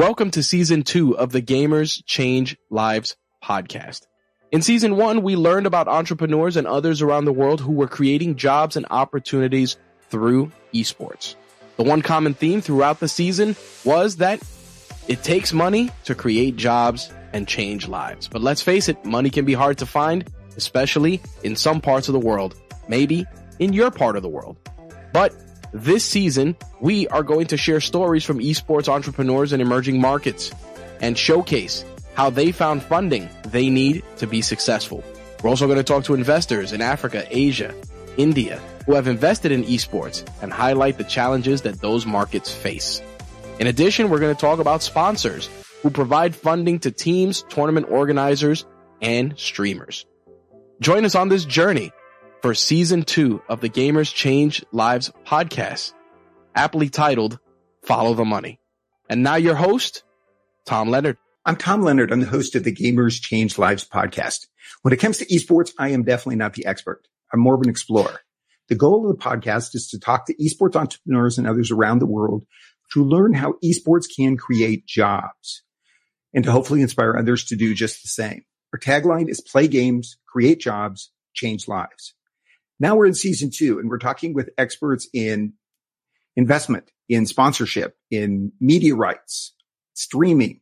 Welcome to season two of the Gamers Change Lives podcast. In season one, we learned about entrepreneurs and others around the world who were creating jobs and opportunities through esports. The one common theme throughout the season was that it takes money to create jobs and change lives. But let's face it, money can be hard to find, especially in some parts of the world, maybe in your part of the world. But this season, we are going to share stories from esports entrepreneurs in emerging markets and showcase how they found funding they need to be successful. We're also going to talk to investors in Africa, Asia, India, who have invested in esports and highlight the challenges that those markets face. In addition, we're going to talk about sponsors who provide funding to teams, tournament organizers, and streamers. Join us on this journey for season two of the Gamers Change Lives podcast, aptly titled Follow the Money. And now your host, Tom Leonard. I'm Tom Leonard. I'm the host of the Gamers Change Lives podcast. When it comes to esports, I am definitely not the expert. I'm more of an explorer. The goal of the podcast is to talk to esports entrepreneurs and others around the world to learn how esports can create jobs and to hopefully inspire others to do just the same. Our tagline is play games, create jobs, change lives. Now we're in season two and we're talking with experts in investment, in sponsorship, in media rights, streaming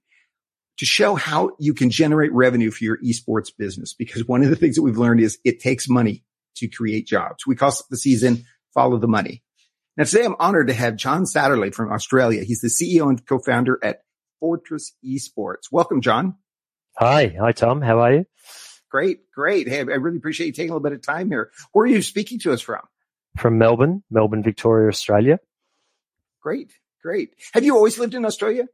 to show how you can generate revenue for your esports business. Because one of the things that we've learned is it takes money to create jobs. We call the season follow the money. Now today I'm honored to have Jon Satterley from Australia. He's the CEO and co-founder at Fortress Esports. Welcome, Jon. Hi. Hi, Tom. How are you? Great, great. Hey, I really appreciate you taking a little bit of time here. Where are you speaking to us from? From Melbourne, Melbourne, Victoria, Australia. Great, great. Have you always lived in Australia?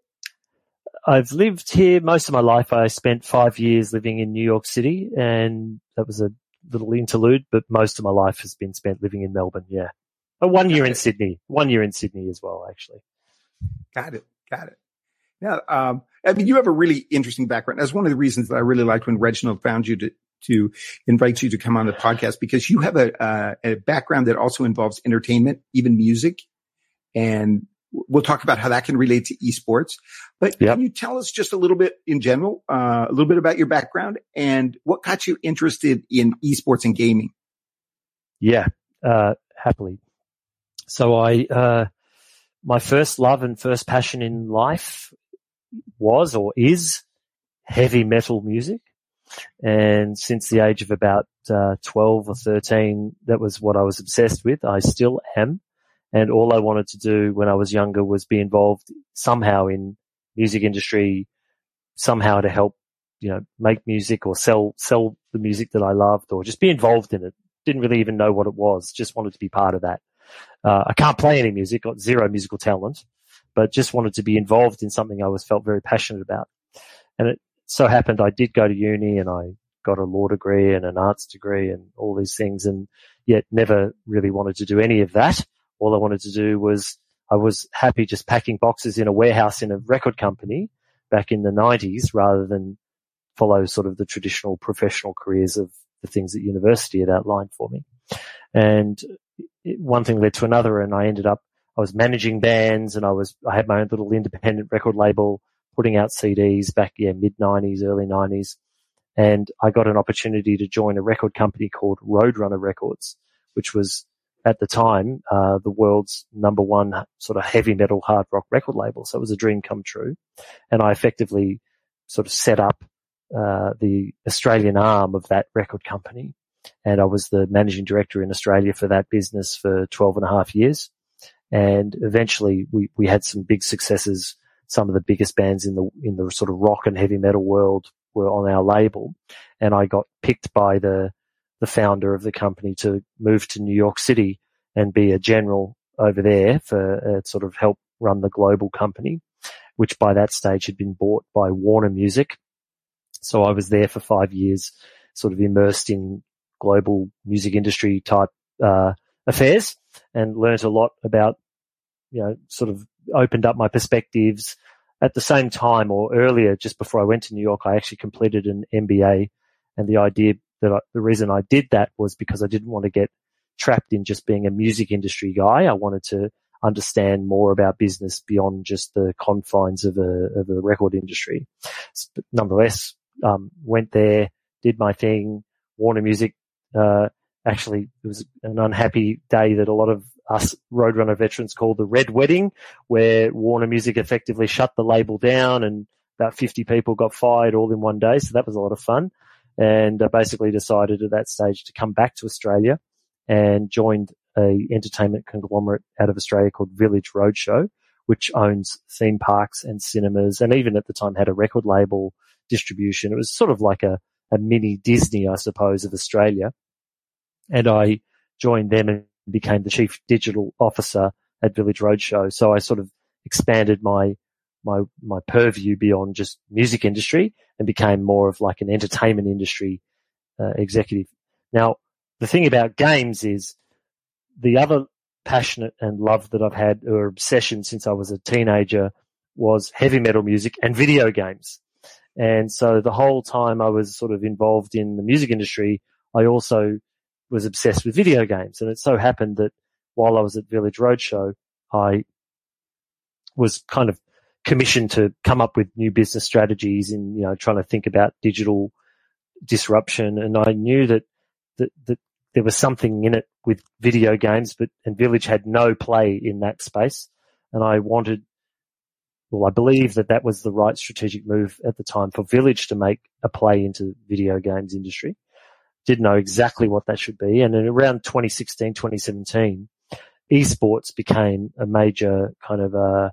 I've lived here most of my life. I spent five years living in New York City and that was a little interlude, but most of my life has been spent living in Melbourne. Yeah. Oh, one year in Sydney, one year in Sydney as well, actually. Got it. Got it. Yeah. Um, I mean, you have a really interesting background. That's one of the reasons that I really liked when Reginald found you to, to invite you to come on the podcast because you have a, uh, a background that also involves entertainment, even music. And we'll talk about how that can relate to esports. But yep. can you tell us just a little bit in general, uh, a little bit about your background and what got you interested in esports and gaming? Yeah, uh, happily. So I, uh, my first love and first passion in life was or is heavy metal music. And since the age of about uh, 12 or 13, that was what I was obsessed with. I still am. And all I wanted to do when I was younger was be involved somehow in music industry, somehow to help, you know, make music or sell, sell the music that I loved or just be involved in it. Didn't really even know what it was. Just wanted to be part of that. Uh, I can't play any music, got zero musical talent but just wanted to be involved in something I was felt very passionate about. And it so happened I did go to uni and I got a law degree and an arts degree and all these things and yet never really wanted to do any of that. All I wanted to do was I was happy just packing boxes in a warehouse in a record company back in the nineties rather than follow sort of the traditional professional careers of the things that university had outlined for me. And one thing led to another and I ended up I was managing bands and I was, I had my own little independent record label putting out CDs back, yeah, mid nineties, early nineties. And I got an opportunity to join a record company called Roadrunner Records, which was at the time, uh, the world's number one sort of heavy metal hard rock record label. So it was a dream come true. And I effectively sort of set up, uh, the Australian arm of that record company. And I was the managing director in Australia for that business for 12 and a half years. And eventually we, we had some big successes. Some of the biggest bands in the, in the sort of rock and heavy metal world were on our label. And I got picked by the, the founder of the company to move to New York City and be a general over there for uh, sort of help run the global company, which by that stage had been bought by Warner Music. So I was there for five years, sort of immersed in global music industry type, uh, affairs and learnt a lot about you know, sort of opened up my perspectives. At the same time or earlier, just before I went to New York, I actually completed an MBA. And the idea that I, the reason I did that was because I didn't want to get trapped in just being a music industry guy. I wanted to understand more about business beyond just the confines of a, of a record industry. But nonetheless, um, went there, did my thing, Warner Music, uh, actually it was an unhappy day that a lot of us Roadrunner veterans called the Red Wedding, where Warner Music effectively shut the label down and about 50 people got fired all in one day. So that was a lot of fun. And I basically decided at that stage to come back to Australia and joined a entertainment conglomerate out of Australia called Village Roadshow, which owns theme parks and cinemas and even at the time had a record label distribution. It was sort of like a, a mini Disney, I suppose, of Australia. And I joined them and became the chief digital officer at Village Roadshow. So I sort of expanded my my my purview beyond just music industry and became more of like an entertainment industry uh, executive. Now, the thing about games is the other passionate and love that I've had or obsession since I was a teenager was heavy metal music and video games. And so the whole time I was sort of involved in the music industry, I also was obsessed with video games. And it so happened that while I was at Village Roadshow, I was kind of commissioned to come up with new business strategies and, you know, trying to think about digital disruption. And I knew that, that, that there was something in it with video games, but, and Village had no play in that space. And I wanted, well, I believe that that was the right strategic move at the time for Village to make a play into video games industry. Didn't know exactly what that should be. And in around 2016, 2017, esports became a major kind of, a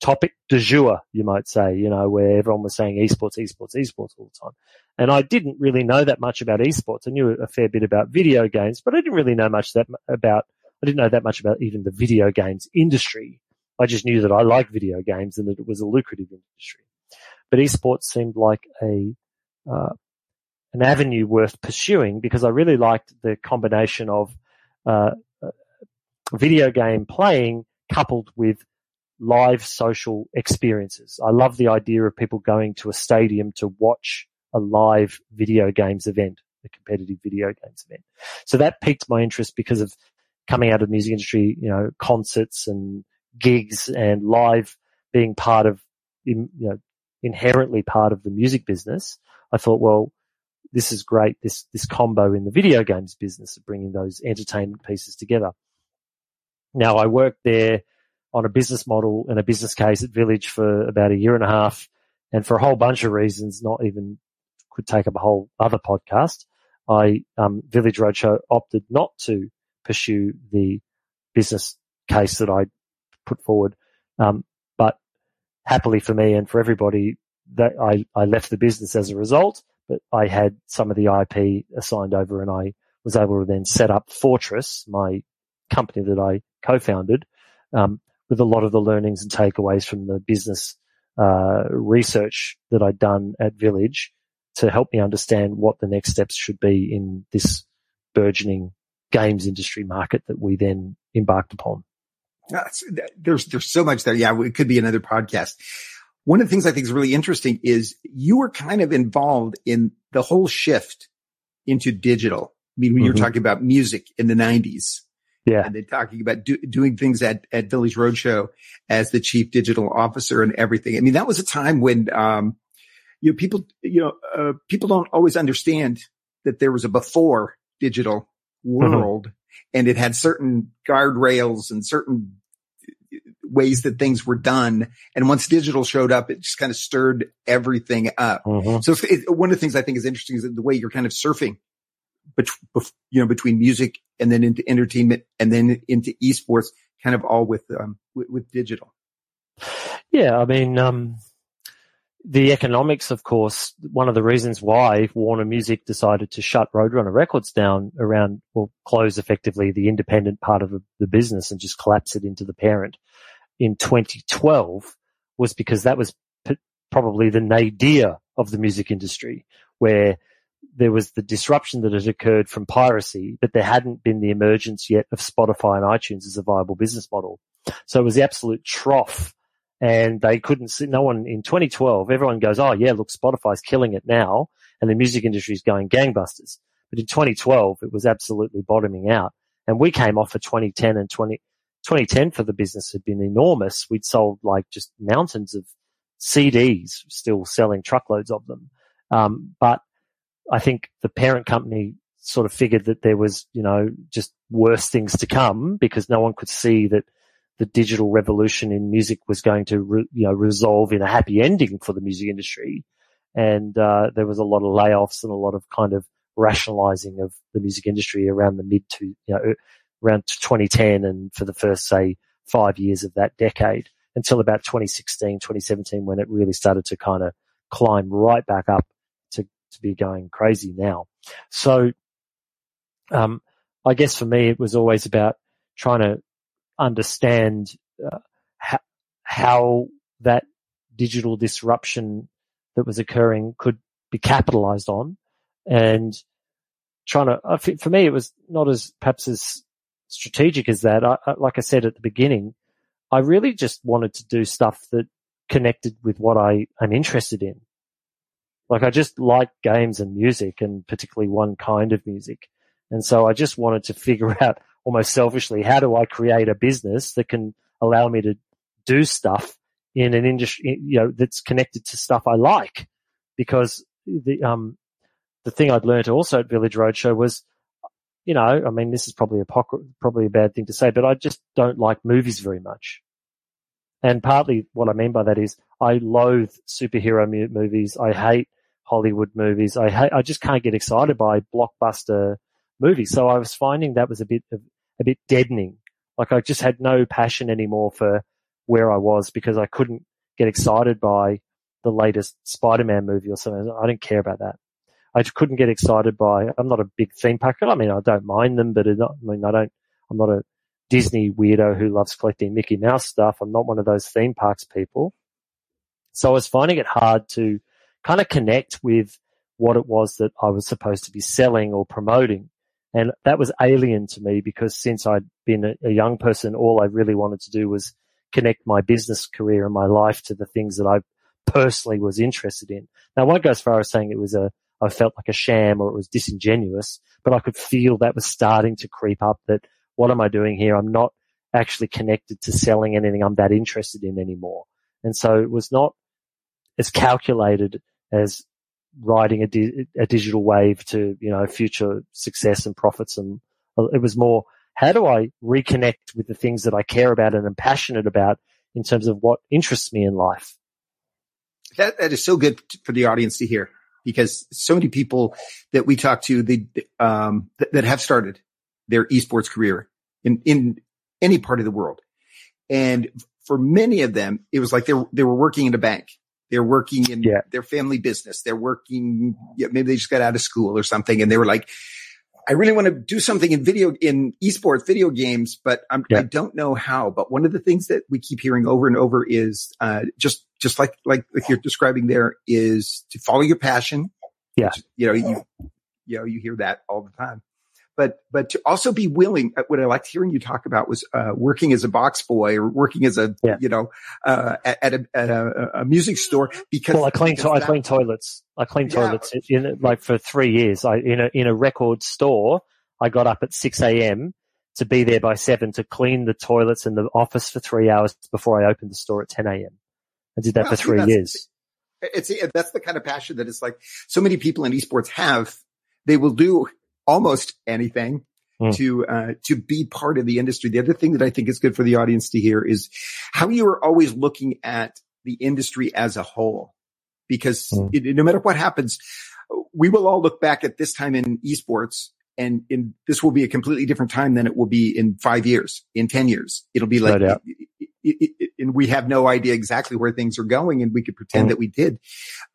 topic du jour, you might say, you know, where everyone was saying esports, esports, esports all the time. And I didn't really know that much about esports. I knew a fair bit about video games, but I didn't really know much that about, I didn't know that much about even the video games industry. I just knew that I liked video games and that it was a lucrative industry. But esports seemed like a, uh, an avenue worth pursuing because I really liked the combination of, uh, uh video game playing coupled with live social experiences. I love the idea of people going to a stadium to watch a live video games event, a competitive video games event. So that piqued my interest because of coming out of the music industry, you know, concerts and gigs and live being part of, you know, inherently part of the music business. I thought, well, this is great. This, this combo in the video games business of bringing those entertainment pieces together. Now I worked there on a business model and a business case at Village for about a year and a half. And for a whole bunch of reasons, not even could take up a whole other podcast. I, um, Village Roadshow opted not to pursue the business case that I put forward. Um, but happily for me and for everybody that I, I left the business as a result, but I had some of the IP assigned over and I was able to then set up Fortress, my company that I co-founded, um, with a lot of the learnings and takeaways from the business uh, research that I'd done at Village to help me understand what the next steps should be in this burgeoning games industry market that we then embarked upon. That's, there's there's so much there. Yeah, it could be another podcast. One of the things I think is really interesting is you were kind of involved in the whole shift into digital. I mean, when mm-hmm. you're talking about music in the 90s, yeah. And then talking about do, doing things at, at Village Roadshow as the chief digital officer and everything. I mean, that was a time when, um, you know, people, you know, uh, people don't always understand that there was a before digital mm-hmm. world mm-hmm. and it had certain guardrails and certain ways that things were done. And once digital showed up, it just kind of stirred everything up. Mm-hmm. So it, one of the things I think is interesting is the way you're kind of surfing bet- you know, between music and then into entertainment and then into esports, kind of all with, um, with, with digital. Yeah. I mean, um, the economics, of course, one of the reasons why Warner Music decided to shut Roadrunner Records down around, or close effectively the independent part of the business and just collapse it into the parent in 2012 was because that was p- probably the nadir of the music industry where there was the disruption that had occurred from piracy, but there hadn't been the emergence yet of Spotify and iTunes as a viable business model. So it was the absolute trough and they couldn't see, no one in 2012, everyone goes, Oh yeah, look, Spotify's killing it now and the music industry is going gangbusters. But in 2012, it was absolutely bottoming out and we came off for 2010 and 20, 2010 for the business had been enormous. We'd sold like just mountains of CDs, still selling truckloads of them. Um, but I think the parent company sort of figured that there was, you know, just worse things to come because no one could see that the digital revolution in music was going to, re, you know, resolve in a happy ending for the music industry. And, uh, there was a lot of layoffs and a lot of kind of rationalizing of the music industry around the mid to, you know, around 2010 and for the first, say, five years of that decade until about 2016, 2017 when it really started to kind of climb right back up to, to be going crazy now. So, um, I guess for me, it was always about trying to understand uh, how, how that digital disruption that was occurring could be capitalized on and trying to, for me, it was not as perhaps as strategic as that. I, like I said at the beginning, I really just wanted to do stuff that connected with what I am interested in. Like I just like games and music and particularly one kind of music. And so I just wanted to figure out almost selfishly, how do I create a business that can allow me to do stuff in an industry, you know, that's connected to stuff I like? Because the, um, the thing I'd learned also at Village Roadshow was, you know, I mean, this is probably a probably a bad thing to say, but I just don't like movies very much. And partly what I mean by that is I loathe superhero movies. I hate Hollywood movies. I I just can't get excited by blockbuster movies. So I was finding that was a bit a bit deadening. Like I just had no passion anymore for where I was because I couldn't get excited by the latest Spider-Man movie or something. I didn't care about that. I just couldn't get excited by, I'm not a big theme parker. I mean, I don't mind them, but not, I mean, I don't, I'm not a Disney weirdo who loves collecting Mickey Mouse stuff. I'm not one of those theme parks people. So I was finding it hard to kind of connect with what it was that I was supposed to be selling or promoting. And that was alien to me because since I'd been a, young person, all I really wanted to do was connect my business career and my life to the things that I personally was interested in. Now, I won't go as far as saying it was a, I felt like a sham or it was disingenuous, but I could feel that was starting to creep up that what am I doing here? I'm not actually connected to selling anything I'm that interested in anymore. And so it was not as calculated as riding a, di- a digital wave to, you know, future success and profits. And uh, it was more, how do I reconnect with the things that I care about and am passionate about in terms of what interests me in life? That, that is so good for the audience to hear because so many people that we talk to, they, um, that, that have started their esports career in, in any part of the world. And for many of them, it was like they were, they were working in a bank they're working in yeah. their family business. They're working, yeah, maybe they just got out of school or something and they were like, I really want to do something in video, in esports video games, but I'm, yeah. I don't know how. But one of the things that we keep hearing over and over is, uh, just, just like, like, like you're describing there is to follow your passion. Yeah. You know, you, you know, you hear that all the time but but to also be willing. Uh, what I liked hearing you talk about was uh, working as a box boy or working as a yeah. you know uh, at, at, a, at a, a, music store because well, I clean to- I clean toilets. I clean yeah. toilets in like for three years. I in a in a record store. I got up at six a.m. to be there by seven to clean the toilets in the office for three hours before I opened the store at ten a.m. I did that well, for three years. It's that's the kind of passion that it's like so many people in esports have. They will do almost anything mm. to uh, to be part of the industry. The other thing that I think is good for the audience to hear is how you are always looking at the industry as a whole, because mm. it, no matter what happens, we will all look back at this time in esports. And in, this will be a completely different time than it will be in five years, in 10 years. It'll be like, no it, it, and we have no idea exactly where things are going and we could pretend mm. that we did.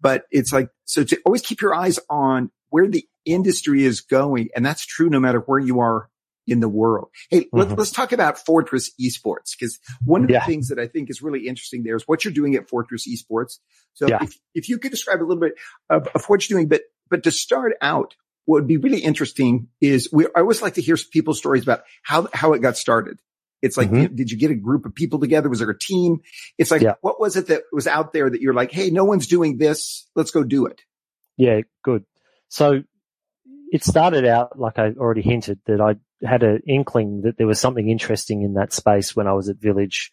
But it's like, so to always keep your eyes on where the industry is going. And that's true no matter where you are in the world. Hey, mm-hmm. let, us talk about Fortress Esports because one of the things that I think is really interesting there is what you're doing at Fortress Esports. So yeah. if, if you could describe a little bit of, of what you're doing, but, but to start out, what would be really interesting is we, I always like to hear people's stories about how, how it got started. It's like, mm-hmm. did you get a group of people together? Was there a team? It's like, yeah. what was it that was out there that you're like, Hey, no one's doing this. Let's go do it. Yeah, good. So it started out like I already hinted that I had an inkling that there was something interesting in that space when I was at Village,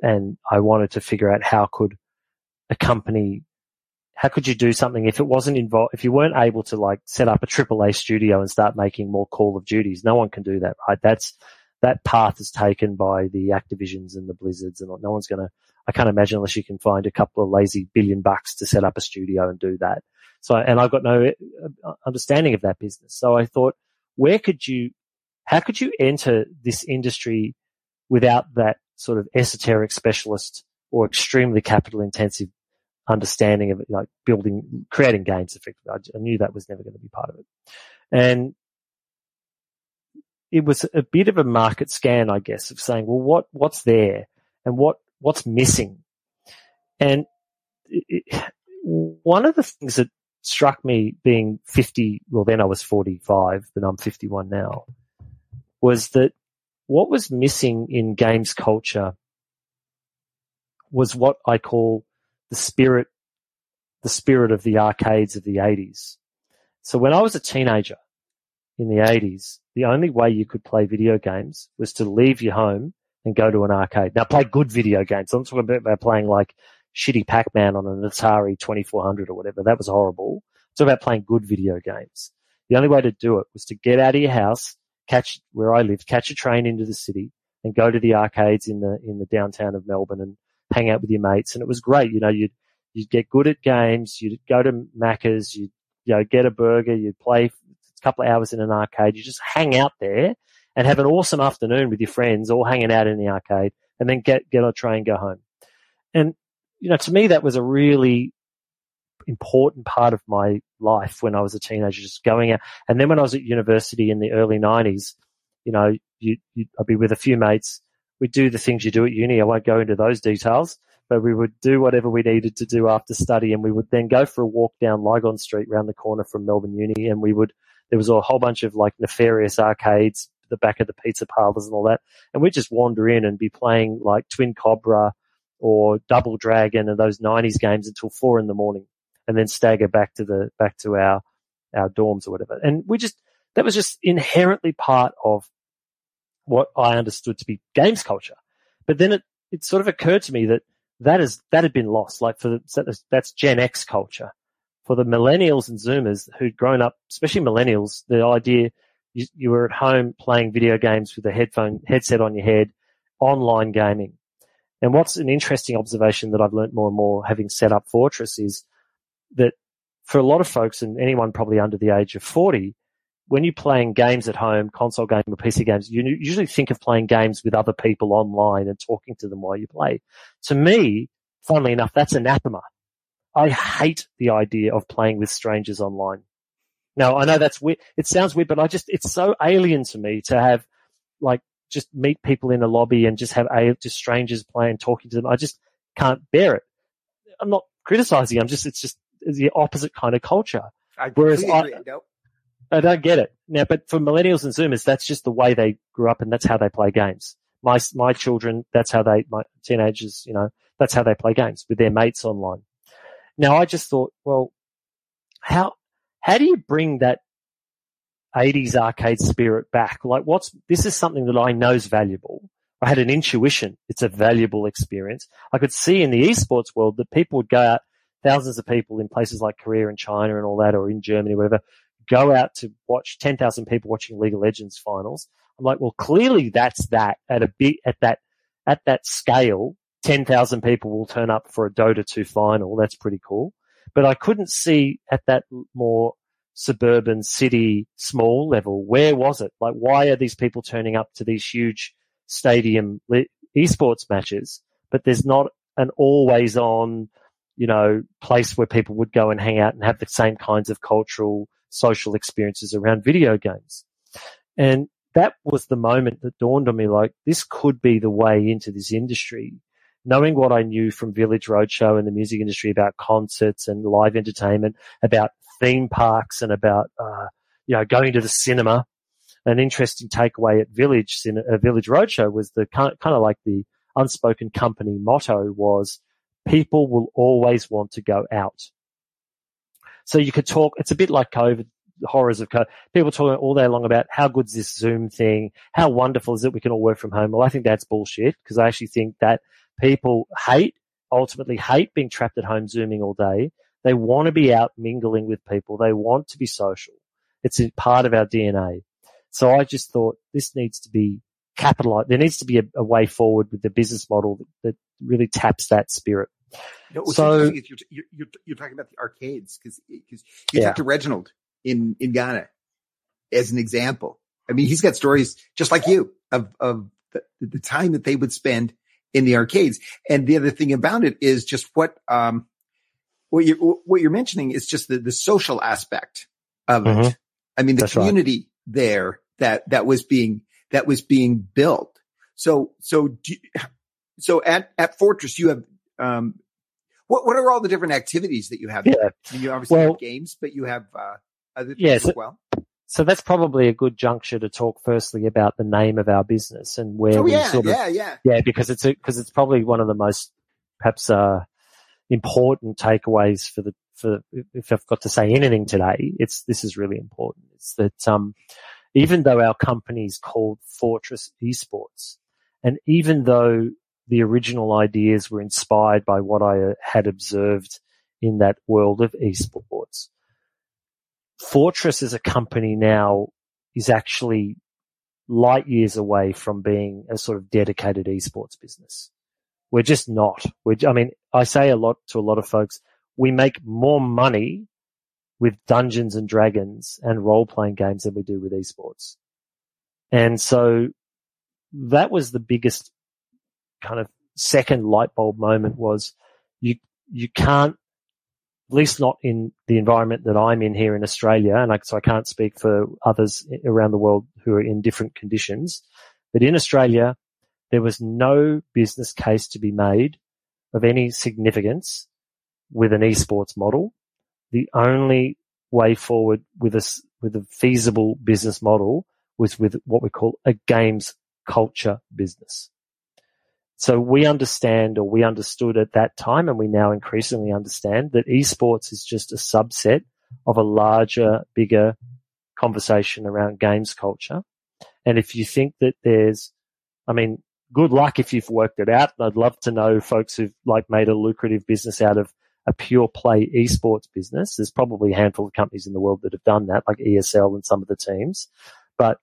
and I wanted to figure out how could a company, how could you do something if it wasn't involved, if you weren't able to like set up a AAA studio and start making more Call of Duties, no one can do that, right? That's that path is taken by the Activisions and the Blizzards, and no one's going to. I can't imagine unless you can find a couple of lazy billion bucks to set up a studio and do that. So, and I've got no uh, understanding of that business. So I thought, where could you, how could you enter this industry without that sort of esoteric specialist or extremely capital intensive understanding of it, like building, creating games effectively. I, I knew that was never going to be part of it. And it was a bit of a market scan, I guess, of saying, well, what, what's there and what, what's missing? And it, one of the things that struck me being 50, well, then I was 45, but I'm 51 now, was that what was missing in games culture was what I call the spirit, the spirit of the arcades of the 80s. So when I was a teenager in the 80s, the only way you could play video games was to leave your home and go to an arcade. Now play good video games. I'm talking about playing like shitty Pac-Man on an Atari 2400 or whatever. That was horrible. It's about playing good video games. The only way to do it was to get out of your house, catch where I lived, catch a train into the city and go to the arcades in the, in the downtown of Melbourne and hang out with your mates. And it was great. You know, you'd, you'd get good at games. You'd go to Macca's. You'd, you know, get a burger. You'd play couple of hours in an arcade. You just hang out there and have an awesome afternoon with your friends all hanging out in the arcade and then get, get on a train, go home. And, you know, to me, that was a really important part of my life when I was a teenager, just going out. And then when I was at university in the early nineties, you know, you, you, I'd be with a few mates We'd do the things you do at uni. I won't go into those details, but we would do whatever we needed to do after study and we would then go for a walk down Lygon Street around the corner from Melbourne Uni and we would, there was a whole bunch of like nefarious arcades, the back of the pizza parlors and all that. And we'd just wander in and be playing like Twin Cobra or Double Dragon and those 90s games until four in the morning and then stagger back to the, back to our, our dorms or whatever. And we just, that was just inherently part of what I understood to be games culture. But then it, it sort of occurred to me that that is, that had been lost. Like for the, that's Gen X culture. For the millennials and zoomers who'd grown up, especially millennials, the idea you, you were at home playing video games with a headphone, headset on your head, online gaming. And what's an interesting observation that I've learned more and more having set up Fortress is that for a lot of folks and anyone probably under the age of 40, when you're playing games at home, console game or PC games, you usually think of playing games with other people online and talking to them while you play. To me, funnily enough, that's anathema. I hate the idea of playing with strangers online. Now, I know that's weird. It sounds weird, but I just, it's so alien to me to have like just meet people in a lobby and just have just strangers playing, and talking to them. I just can't bear it. I'm not criticizing. I'm just, it's just the opposite kind of culture. I Whereas I, nope. I don't get it. Now, but for millennials and zoomers, that's just the way they grew up and that's how they play games. My, my children, that's how they, my teenagers, you know, that's how they play games with their mates online. Now, I just thought, well, how, how do you bring that 80s arcade spirit back? Like what's, this is something that I know is valuable. I had an intuition. It's a valuable experience. I could see in the esports world that people would go out, thousands of people in places like Korea and China and all that, or in Germany, whatever, go out to watch 10,000 people watching League of Legends finals. I'm like, well, clearly that's that at a bit, at that, at that scale, 10,000 people will turn up for a Dota 2 final. That's pretty cool. But I couldn't see at that more suburban city small level, where was it? Like, why are these people turning up to these huge stadium esports matches, but there's not an always on, you know, place where people would go and hang out and have the same kinds of cultural social experiences around video games. And that was the moment that dawned on me like, this could be the way into this industry. Knowing what I knew from Village Roadshow and the music industry about concerts and live entertainment, about theme parks and about, uh, you know, going to the cinema. An interesting takeaway at Village, a Village Roadshow was the kind of like the unspoken company motto was people will always want to go out. So you could talk, it's a bit like COVID horrors of COVID. People talking all day long about how good's this Zoom thing? How wonderful is it we can all work from home? Well, I think that's bullshit because I actually think that people hate, ultimately hate being trapped at home Zooming all day. They want to be out mingling with people. They want to be social. It's a part of our DNA. So I just thought this needs to be capitalized. There needs to be a, a way forward with the business model that, that really taps that spirit. No, So- you're, you're, you're, you're talking about the arcades because because you Yeah. talked to Reginald in in Ghana as an example. I mean, he's got stories just like you of of the, the time that they would spend in the arcades. And the other thing about it is just what um what you what you're mentioning is just the the social aspect of it. Mhm. I mean, the That's right. community there that that was being that was being built. So so do so at at Fortress you have um what what are all the different activities that you have? Yeah. I mean, you obviously Well- have games, but you have uh, other things Yes. as well. So that's probably a good juncture to talk firstly about the name of our business and where Oh we yeah, sort of yeah, yeah. Yeah, because it's because it's probably one of the most perhaps uh, important takeaways for the for if I've got to say anything today, it's this is really important. It's that um, even though our company is called Fortress Esports, and even though the original ideas were inspired by what I uh, had observed in that world of esports, Fortress as a company now is actually light years away from being a sort of dedicated esports business. We're just not. We're, I mean, I say a lot to a lot of folks. We make more money with Dungeons and Dragons and role playing games than we do with esports. And so that was the biggest kind of second light bulb moment was you, you can't, at least not in the environment that I'm in here in Australia. And I, so I can't speak for others around the world who are in different conditions. But in Australia, there was no business case to be made of any significance with an esports model. The only way forward with a, with a feasible business model was with what we call a games culture business. So we understand or we understood at that time and we now increasingly understand that esports is just a subset of a larger, bigger conversation around games culture. And if you think that there's, I mean, good luck if you've worked it out. I'd love to know folks who've like made a lucrative business out of a pure play esports business. There's probably a handful of companies in the world that have done that, like ESL and some of the teams. But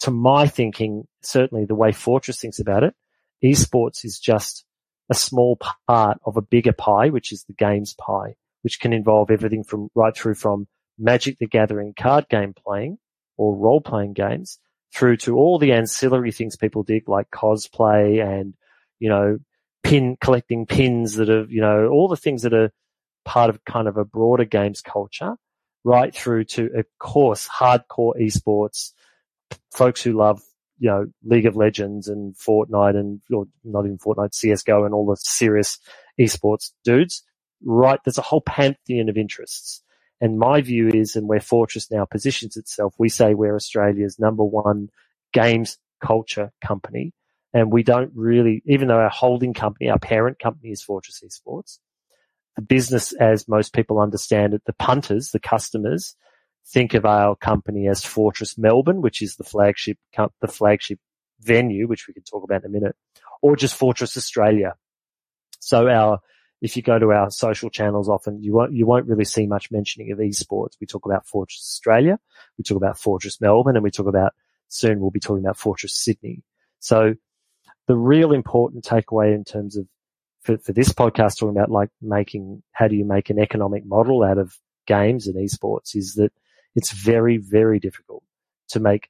to my thinking, certainly the way Fortress thinks about it, esports is just a small part of a bigger pie, which is the games pie, which can involve everything from right through from Magic the Gathering card game playing or role playing games through to all the ancillary things people dig like cosplay and, you know, pin collecting pins that are, you know, all the things that are part of kind of a broader games culture right through to, of course, hardcore esports, folks who love, you know, League of Legends and Fortnite and, or not even Fortnite, CSGO and all the serious esports dudes, right? There's a whole pantheon of interests. And my view is, and where Fortress now positions itself, we say we're Australia's number one games culture company. And we don't really, even though our holding company, our parent company is Fortress Esports, the business, as most people understand it, the punters, the customers, think of our company as Fortress Melbourne, which is the flagship, the flagship venue, which we can talk about in a minute, or just Fortress Australia. So our, if you go to our social channels often, you won't, you won't really see much mentioning of esports. We talk about Fortress Australia, we talk about Fortress Melbourne, and we talk about, soon we'll be talking about Fortress Sydney. So the real important takeaway in terms of, for, for this podcast talking about like making, how do you make an economic model out of games and esports is that it's very, very difficult to make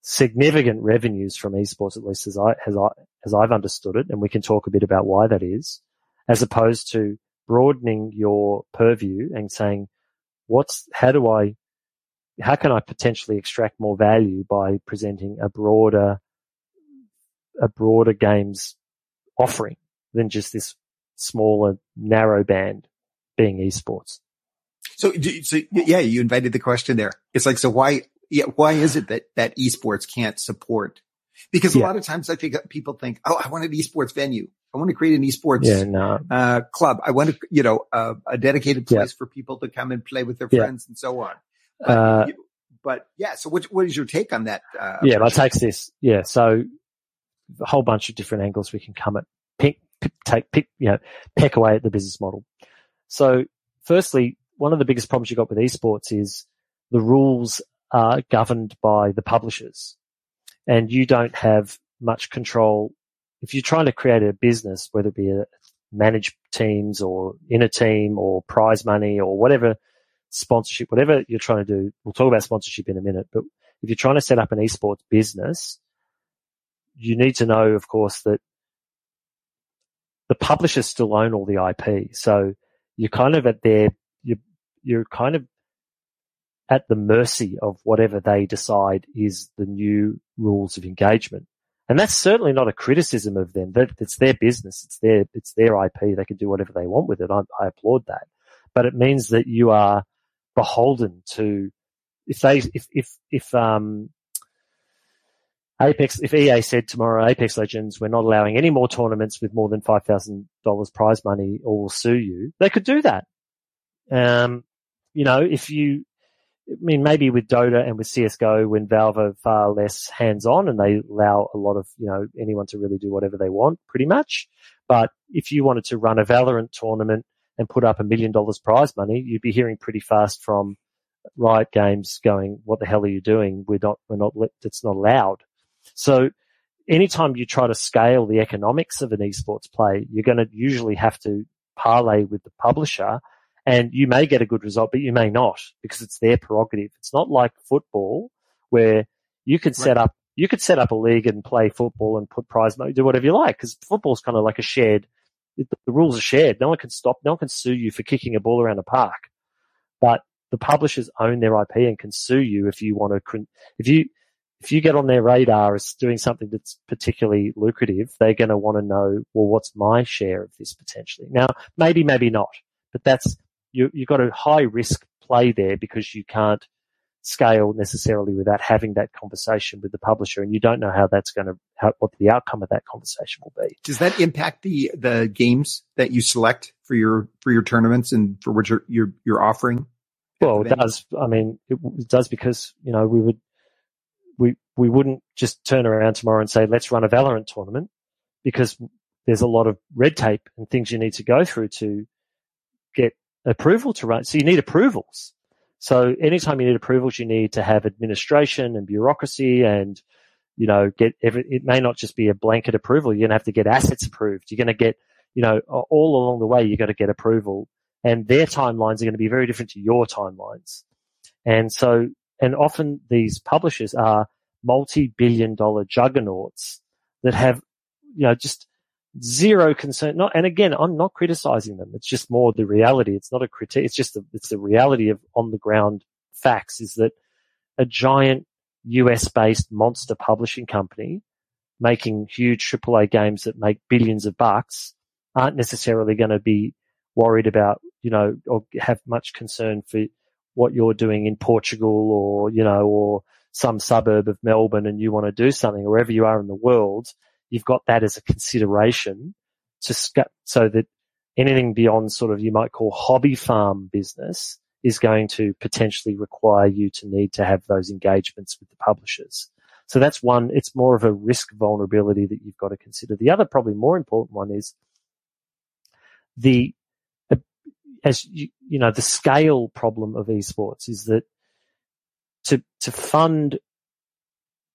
significant revenues from esports, at least as I, as I, as I've understood it. And we can talk a bit about why that is as opposed to broadening your purview and saying, what's, how do I, how can I potentially extract more value by presenting a broader, a broader games offering than just this smaller, narrow band being esports? So, so yeah, you invited the question there. It's like, so why, yeah, why is it that, that esports can't support? Because a Yeah. lot of times I think people think, oh, I want an esports venue. I want to create an esports Yeah, no. uh, club. I want to, you know, uh, a dedicated Yeah. place for people to come and play with their Yeah. friends and so on. Uh, but yeah, so what, what is your take on that? Uh, yeah, my take's this. Yeah, so a whole bunch of different angles we can come at. Pick, pick, take, pick, you know, peck away at the business model. So, firstly, one of the biggest problems you got with esports is the rules are governed by the publishers, and you don't have much control. If you're trying to create a business, whether it be a manage teams or in a team or prize money or whatever sponsorship, whatever you're trying to do, we'll talk about sponsorship in a minute, but if you're trying to set up an esports business, you need to know, of course, that the publishers still own all the IP. So you're kind of at their, you're, kind of at the mercy of whatever they decide is the new rules of engagement. And that's certainly not a criticism of them. That it's their business. It's their, it's their IP. They can do whatever they want with it. I, I applaud that. But it means that you are beholden to, if they, if, if, if, um, Apex, if EA said tomorrow, Apex Legends, we're not allowing any more tournaments with more than $5,000 prize money or we'll sue you, they could do that. Um, you know, if you, I mean, maybe with Dota and with CSGO, when Valve are far less hands on and they allow a lot of, you know, anyone to really do whatever they want, pretty much. But if you wanted to run a Valorant tournament and put up a million dollars prize money, you'd be hearing pretty fast from Riot Games going, what the hell are you doing? We're not, we're not, it's not allowed. So anytime you try to scale the economics of an esports play, you're going to usually have to parlay with the publisher and you may get a good result, but you may not because it's their prerogative. It's not like football where you could set up, you could set up a league and play football and put prize money, do whatever you like because football's kind of like a shared, the rules are shared. No one can stop, no one can sue you for kicking a ball around a park, but the publishers own their IP and can sue you if you want to, if you, if you get on their radar as doing something that's particularly lucrative, they're going to want to know, well, what's my share of this potentially? Now, maybe, maybe not, but that's, you, you've got a high risk play there because you can't scale necessarily without having that conversation with the publisher and you don't know how that's going to, how, what the outcome of that conversation will be. Does that impact the, the games that you select for your, for your tournaments and for what you're, you're, you're offering? Well, it does. I mean, it, it does because, you know, we would, we, we wouldn't just turn around tomorrow and say, let's run a Valorant tournament because there's a lot of red tape and things you need to go through to get approval to run. So you need approvals. So anytime you need approvals, you need to have administration and bureaucracy and, you know, get every, it may not just be a blanket approval. You're going to have to get assets approved. You're going to get, you know, all along the way, you're going to get approval and their timelines are going to be very different to your timelines. And so and often these publishers are multi-billion dollar juggernauts that have, you know, just zero concern. Not, and again, I'm not criticizing them. It's just more the reality. It's not a critique. It's just it's the reality of on the ground facts is that a giant US based monster publishing company making huge AAA games that make billions of bucks aren't necessarily going to be worried about, you know, or have much concern for what you're doing in Portugal or, you know, or some suburb of Melbourne and you want to do something, wherever you are in the world, you've got that as a consideration to so that anything beyond sort of you might call hobby farm business is going to potentially require you to need to have those engagements with the publishers. So that's one, it's more of a risk vulnerability that you've got to consider. The other probably more important one is the as you, you know, the scale problem of esports is that to, to fund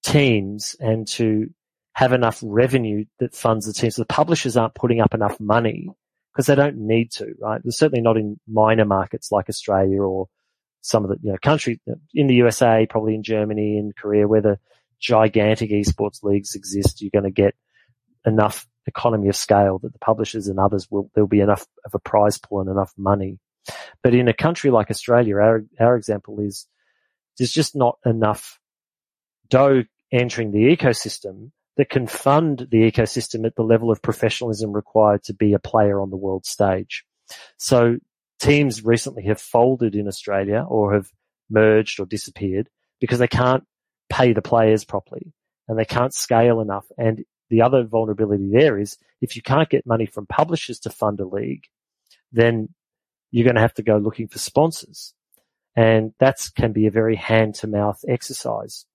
teams and to have enough revenue that funds the teams, so the publishers aren't putting up enough money because they don't need to, right? They're certainly not in minor markets like Australia or some of the, you know, countries in the USA, probably in Germany and Korea where the gigantic esports leagues exist. You're going to get enough economy of scale that the publishers and others will, there'll be enough of a prize pool and enough money. But in a country like Australia, our, our example is there's just not enough dough entering the ecosystem that can fund the ecosystem at the level of professionalism required to be a player on the world stage. So teams recently have folded in Australia or have merged or disappeared because they can't pay the players properly and they can't scale enough. And the other vulnerability there is if you can't get money from publishers to fund a league, then you're going to have to go looking for sponsors. And that can be a very hand to mouth exercise.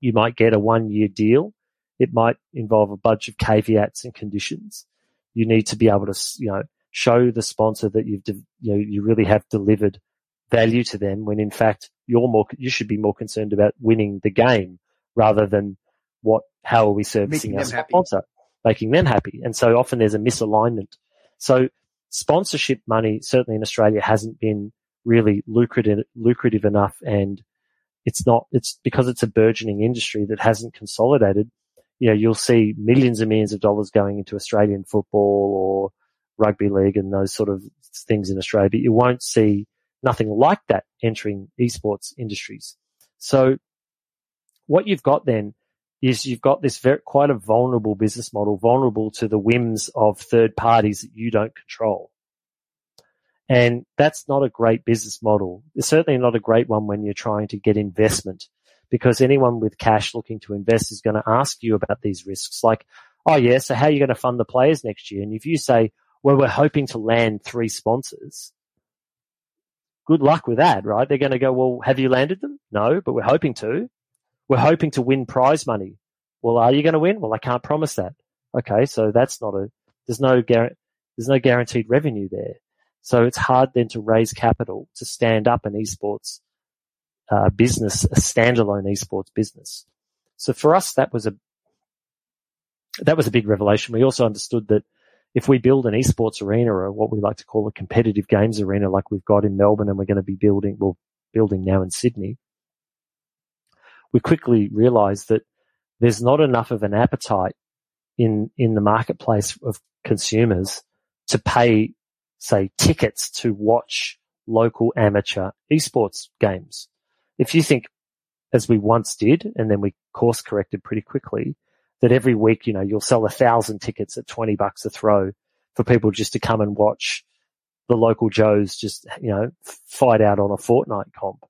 You might get a one year deal. It might involve a bunch of caveats and conditions. You need to be able to, you know, show the sponsor that you've, you know, you really have delivered value to them when in fact you're more, you should be more concerned about winning the game rather than what, how are we servicing our sponsor, making them happy. And so often there's a misalignment. So sponsorship money, certainly in Australia, hasn't been really lucrative, lucrative enough. And it's not, it's because it's a burgeoning industry that hasn't consolidated. You know, you'll see millions and millions of dollars going into Australian football or rugby league and those sort of things in Australia, but you won't see nothing like that entering esports industries. So what you've got then is you've got this very, quite a vulnerable business model, vulnerable to the whims of third parties that you don't control. And that's not a great business model. It's certainly not a great one when you're trying to get investment because anyone with cash looking to invest is going to ask you about these risks. Like, oh yeah, so how are you going to fund the players next year? And if you say, well, we're hoping to land three sponsors, good luck with that, right? They're going to go, well, have you landed them? No, but we're hoping to. We're hoping to win prize money. Well, are you going to win? Well, I can't promise that. Okay. So that's not a, there's no guarantee, there's no guaranteed revenue there. So it's hard then to raise capital to stand up an esports uh, business, a standalone esports business. So for us, that was a, that was a big revelation. We also understood that if we build an esports arena or what we like to call a competitive games arena like we've got in Melbourne and we're going to be building, well, building now in Sydney, we quickly realized that there's not enough of an appetite in, in the marketplace of consumers to pay, say, tickets to watch local amateur esports games. If you think, as we once did, and then we course corrected pretty quickly, that every week, you know, you'll sell a thousand tickets at 20 bucks a throw for people just to come and watch the local Joes just, you know, fight out on a Fortnite comp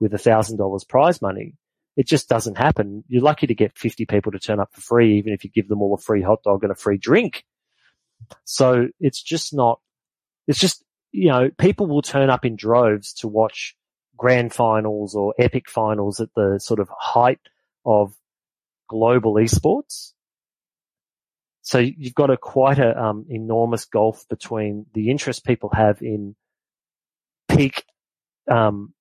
with a thousand dollars prize money. It just doesn't happen. You're lucky to get 50 people to turn up for free, even if you give them all a free hot dog and a free drink. So it's just not, it's just, you know, people will turn up in droves to watch grand finals or epic finals at the sort of height of global esports. So you've got a quite a um, enormous gulf between the interest people have in peak um,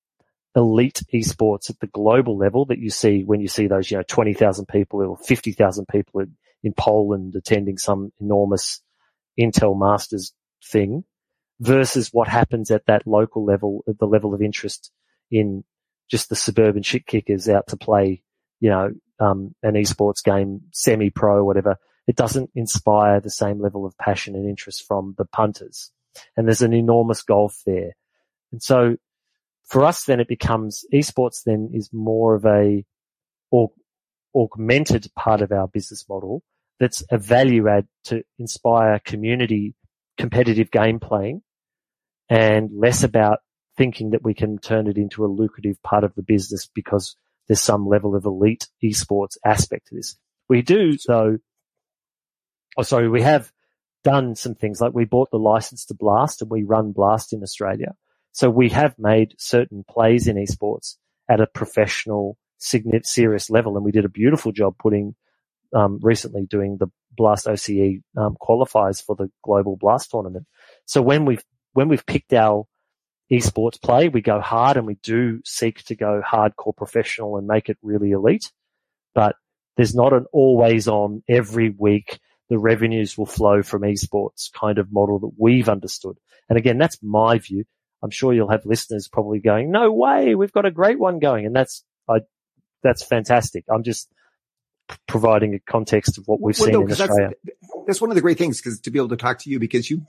elite esports at the global level that you see when you see those, you know, 20,000 people or 50,000 people in, in Poland attending some enormous Intel Masters thing versus what happens at that local level, at the level of interest in just the suburban shit kickers out to play, you know, um, an esports game, semi-pro, whatever. It doesn't inspire the same level of passion and interest from the punters. And there's an enormous gulf there. And so for us, then it becomes esports then is more of a augmented part of our business model that's a value add to inspire community competitive game playing and less about thinking that we can turn it into a lucrative part of the business because there's some level of elite esports aspect to this. We do though, oh sorry, we have done some things like we bought the license to Blast and we run Blast in Australia. So we have made certain plays in esports at a professional, serious level, and we did a beautiful job putting um, recently doing the Blast OCE um, qualifiers for the global Blast tournament. So when we've when we've picked our esports play, we go hard and we do seek to go hardcore professional and make it really elite. But there's not an always on every week the revenues will flow from esports kind of model that we've understood. And again, that's my view. I'm sure you'll have listeners probably going, no way, we've got a great one going. And that's, I, that's fantastic. I'm just providing a context of what we've well, seen no, in Australia. That's, that's, one of the great things because to be able to talk to you because you,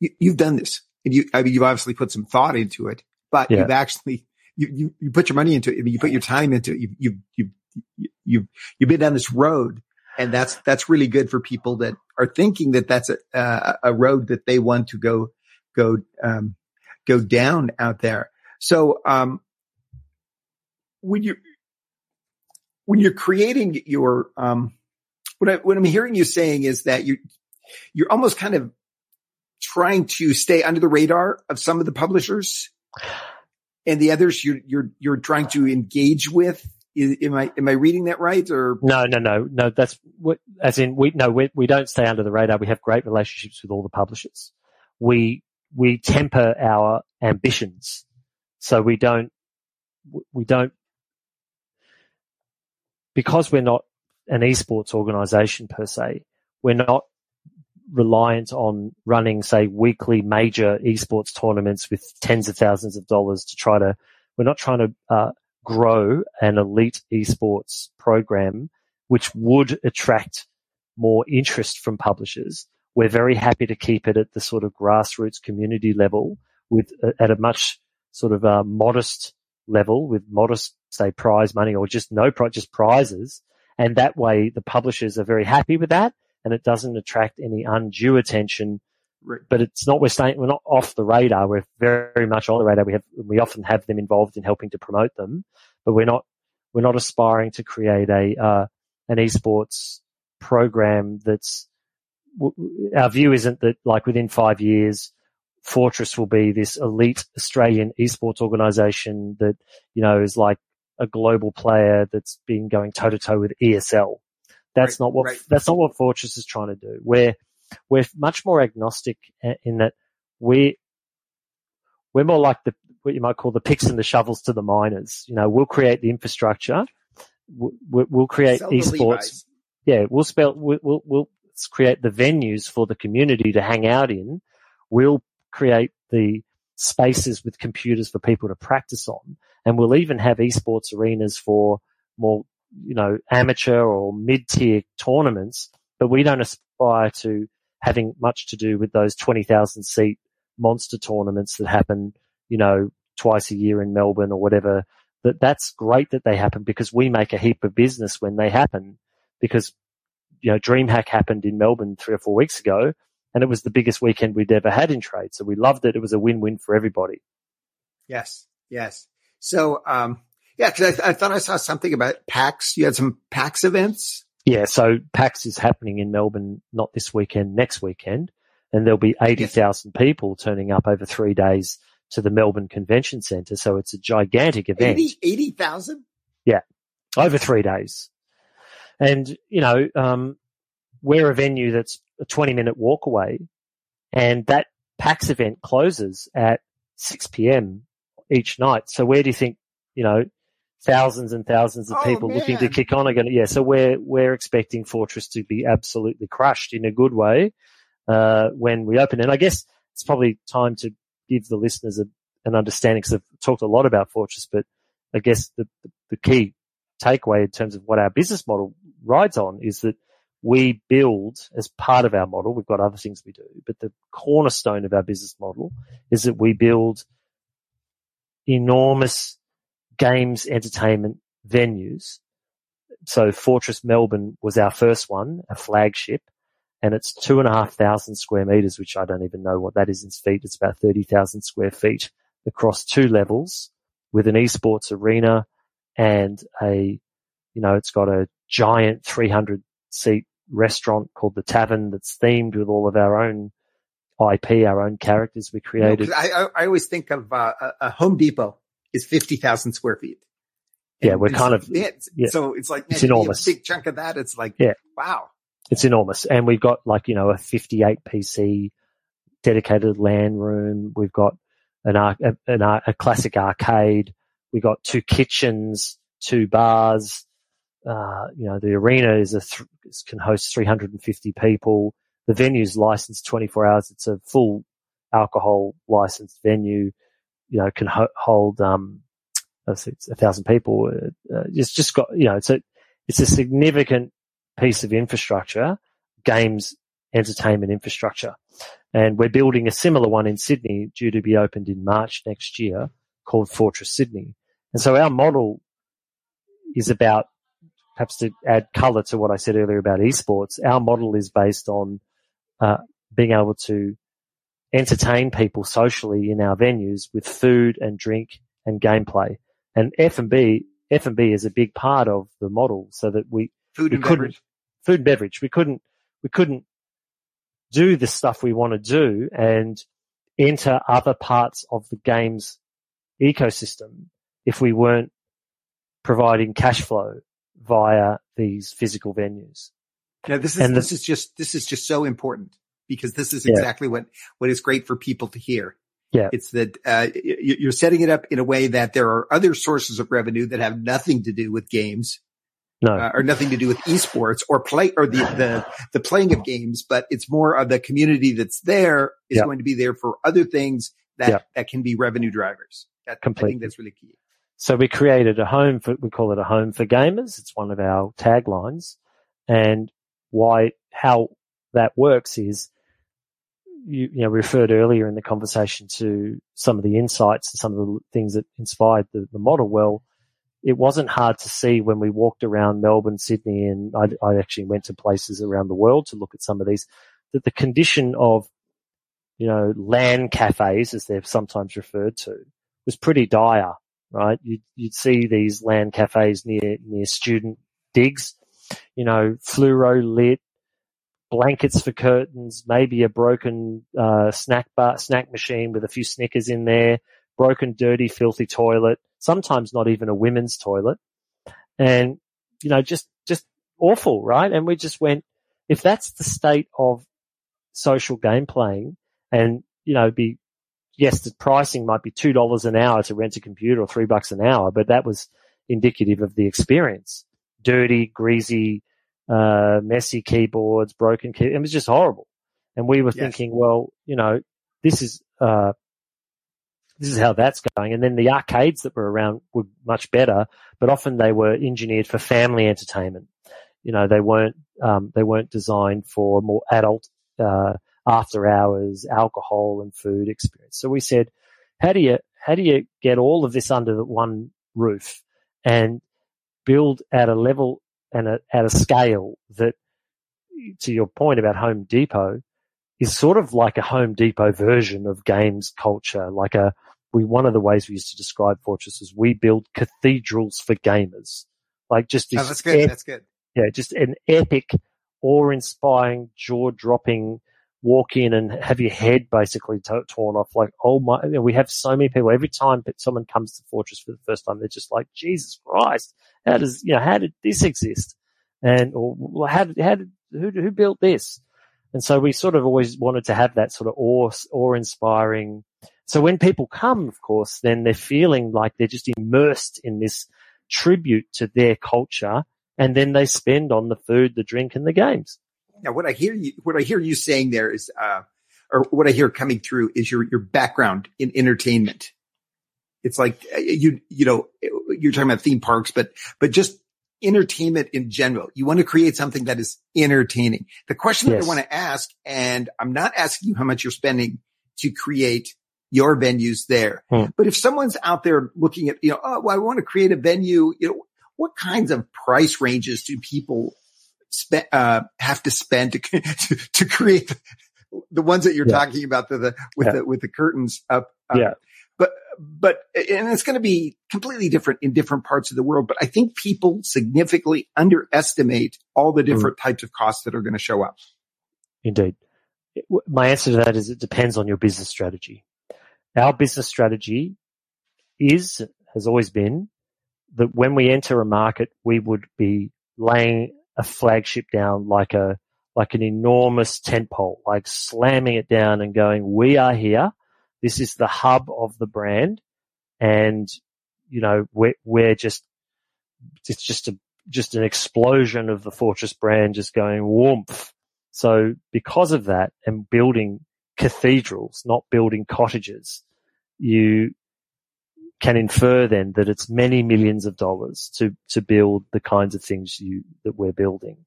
you you've done this and you, I mean, you've obviously put some thought into it, but yeah. you've actually, you, you, you put your money into it. I mean, you put your time into it. You, you, you, you, you've been down this road and that's, that's really good for people that are thinking that that's a, uh, a road that they want to go, go, um, go down out there. So, um, when you, when you're creating your, um, what I, what I'm hearing you saying is that you, you're almost kind of trying to stay under the radar of some of the publishers? and the others you're you're you're trying to engage with. Am I am I reading that right? Or No, no, no, no. That's what, as in we no we we don't stay under the radar. We have great relationships with all the publishers. We we temper our ambitions, so we don't we don't because we're not an esports organization per se. We're not reliant on running, say, weekly major esports tournaments with tens of thousands of dollars to try to. We're not trying to uh, grow an elite esports program, which would attract more interest from publishers. We're very happy to keep it at the sort of grassroots community level with uh, at a much sort of uh, modest level with modest, say, prize money or just no prize, just prizes. And that way the publishers are very happy with that and it doesn't attract any undue attention. But it's not, we're staying, we're not off the radar. We're very much on the radar. We have, we often have them involved in helping to promote them, but we're not, we're not aspiring to create a, uh, an esports program that's, our view isn't that like within five years, Fortress will be this elite Australian esports organization that, you know, is like a global player that's been going toe to toe with ESL. That's Right, not what, right. that's not what Fortress is trying to do. We're, we're much more agnostic in that we, we're more like the, what you might call the picks and the shovels to the miners. You know, we'll create the infrastructure. We'll, we'll create Sell esports yeah, we'll spell, we'll, we'll, we'll create the venues for the community to hang out in. We'll create the spaces with computers for people to practice on. And we'll even have esports arenas for more, you know, amateur or mid-tier tournaments, but we don't aspire to having much to do with those 20,000 seat monster tournaments that happen, you know, twice a year in Melbourne or whatever. That that's great that they happen because we make a heap of business when they happen because you know, DreamHack happened in Melbourne three or four weeks ago, and it was the biggest weekend we'd ever had in trade. So we loved it. It was a win-win for everybody. Yes, yes. So, um, yeah, because I, I thought I saw something about PAX. You had some PAX events. Yeah. So PAX is happening in Melbourne, not this weekend, next weekend, and there'll be 80,000 people turning up over three days to the Melbourne Convention Centre. So it's a gigantic event 80 yeah, over three days. And, you know, um, we're a venue that's a 20 minute walk away and that PAX event closes at 6 p.m. each night. So where do you think, you know, thousands and thousands of Oh, people looking to kick on are going to, yeah. So we're, we're expecting Fortress to be absolutely crushed in a good way, uh, when we open. And I guess it's probably time to give the listeners a, an understanding because I've talked a lot about Fortress, but I guess the, the key takeaway in terms of what our business model rides on is that we build as part of our model. We've got other things we do, but the cornerstone of our business model is that we build enormous games entertainment venues. So Fortress Melbourne was our first one, a flagship, and it's two and a half thousand square meters, which I don't even know what that is in feet. It's about 30,000 square feet across two levels with an esports arena and a, you know, it's got a giant 300 seat restaurant called the Tavern that's themed with all of our own IP, our own characters we You know, I, I, always think of uh, a Home Depot is 50,000 square feet. Yeah, we're kind of- yeah, yeah. So it's like, It's man, you have enormous. A big chunk of that. It's like, Yeah. wow. It's enormous. And we've got like, you know, a 58 PC dedicated LAN room. We've got an, ar- an, a classic arcade. We've got two kitchens, two bars. Uh, you know, the arena is a, th- can host 350 people. The venue's licensed 24 hours. It's a full alcohol licensed venue. You know, can ho- hold, um, it's a thousand people. Uh, uh, it's just got, you know, it's a, it's a significant piece of infrastructure, games entertainment infrastructure. And we're building a similar one in Sydney due to be opened in March next year called Fortress Sydney. And so our model is about perhaps to add color to what I said earlier about esports. Our model is based on uh, being able to entertain people socially in our venues with food and drink and gameplay. And F and B, F and B is a big part of the model so that we, Food we and couldn't beverage. food and beverage. We couldn't we couldn't do the stuff we want to do and enter other parts of the game's ecosystem if we weren't providing cash flow via these physical venues. Yeah, this is the- this is just this is just so important because this is Yeah. exactly what what is great for people to hear. Yeah. it's that uh, you're setting it up in a way that there are other sources of revenue that have nothing to do with games No, uh, or nothing to do with esports or play or the the the playing of games, but it's more of the community that's there is Yeah. going to be there for other things that Yeah. that can be revenue drivers. That, I think that's really key. So we created a home for, we call it a home for gamers. It's one of our taglines. And why, how that works is, you, you know, referred earlier in the conversation to some of the insights and some of the things that inspired the, the model. Well, it wasn't hard to see when we walked around Melbourne, Sydney, and I, I actually went to places around the world to look at some of these, that the condition of, you know, LAN cafes, as they're sometimes referred to, was pretty dire right? You'd, you'd see these LAN cafes near, near student digs, you know, fluoro lit, blankets for curtains, maybe a broken, uh, snack bar, snack machine with a few Snickers in there, broken, dirty, filthy toilet, sometimes not even a women's toilet. And, you know, just, just awful, right? And we just went, if that's the state of social game playing and, you know, be yes, the pricing might be two dollars an hour to rent a computer or three bucks an hour, but that was indicative of the experience. Dirty, greasy, uh, messy keyboards, broken key. It was just horrible. And we were Yes. thinking, well, you know, this is, uh, this is how that's going. And then the arcades that were around were much better, but often they were engineered for family entertainment. You know, they weren't, um, they weren't designed for more adult, uh, after hours alcohol and food experience. So we said, how do you, how do you get all of this under one roof and build at a level and a, at a scale that, to your point about Home Depot, is sort of like a Home Depot version of games culture. Like a, we, one of the ways we used to describe Fortress is we build cathedrals for gamers. Like just this Oh, that's good. ep- That's good. yeah, just an epic, awe-inspiring, jaw-dropping walk in and have your head basically to- torn off. Like, oh my, you know, we have so many people every time that someone comes to Fortress for the first time, they're just like, Jesus Christ, how does, you know, how did this exist? And, or how did, how did, who, who built this? And so we sort of always wanted to have that sort of awe, awe-inspiring. So when people come, of course, then they're feeling like they're just immersed in this tribute to their culture and then they spend on the food, the drink, and the games. Now, what I hear you, what I hear you saying there is, uh, or what I hear coming through is your, your background in entertainment. It's like uh, you, you know, you're talking about theme parks, but, but just entertainment in general. You want to create something that is entertaining. The question that I want to ask, and I'm not asking you how much you're spending to create your venues there, Hmm. but if someone's out there looking at, you know, oh, well, I want to create a venue, you know, what kinds of price ranges do people spe- uh, have to spend to, to, to create the ones that you're Yeah. talking about the, the with Yeah. the with the curtains up. Yeah. But but and it's going to be completely different in different parts of the world. But I think people significantly underestimate all Mm. the different types of costs that are going to show up. Indeed. My answer to that is it depends on your business strategy. Our business strategy is, has always been that when we enter a market, we would be laying a flagship down like a, like an enormous tent pole, like slamming it down and going, we are here. This is the hub of the brand. And, you know, we're, we're just, it's just a, just an explosion of the Fortress brand just going woomph. So because of that and building cathedrals, not building cottages, you can infer then that it's many millions of dollars to, to build the kinds of things you, that we're building.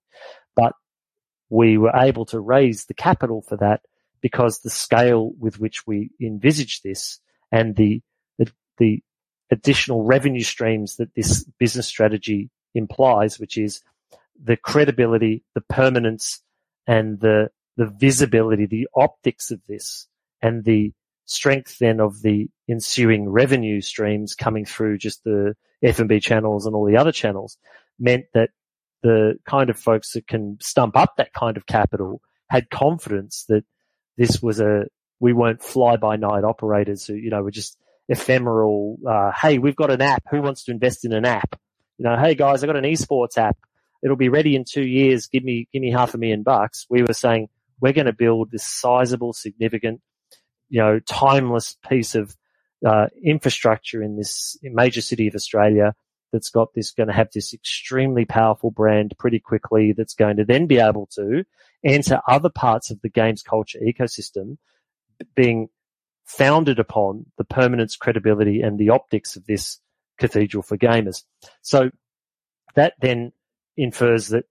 But we were able to raise the capital for that because the scale with which we envisage this and the, the, the additional revenue streams that this business strategy implies, which is the credibility, the permanence and the, the visibility, the optics of this and the strength then of the ensuing revenue streams coming through just the F&B channels and all the other channels meant that the kind of folks that can stump up that kind of capital had confidence that this was a, we weren't fly by night operators who, you know, were just ephemeral, uh, hey, we've got an app. Who wants to invest in an app? You know, hey guys, I've got an esports app. It'll be ready in two years. Give me, give me half a million bucks. We were saying we're going to build this sizable, significant, you know, timeless piece of uh, infrastructure in this major city of Australia that's got this going to have this extremely powerful brand pretty quickly that's going to then be able to enter other parts of the games culture ecosystem being founded upon the permanence, credibility and the optics of this cathedral for gamers. So that then infers that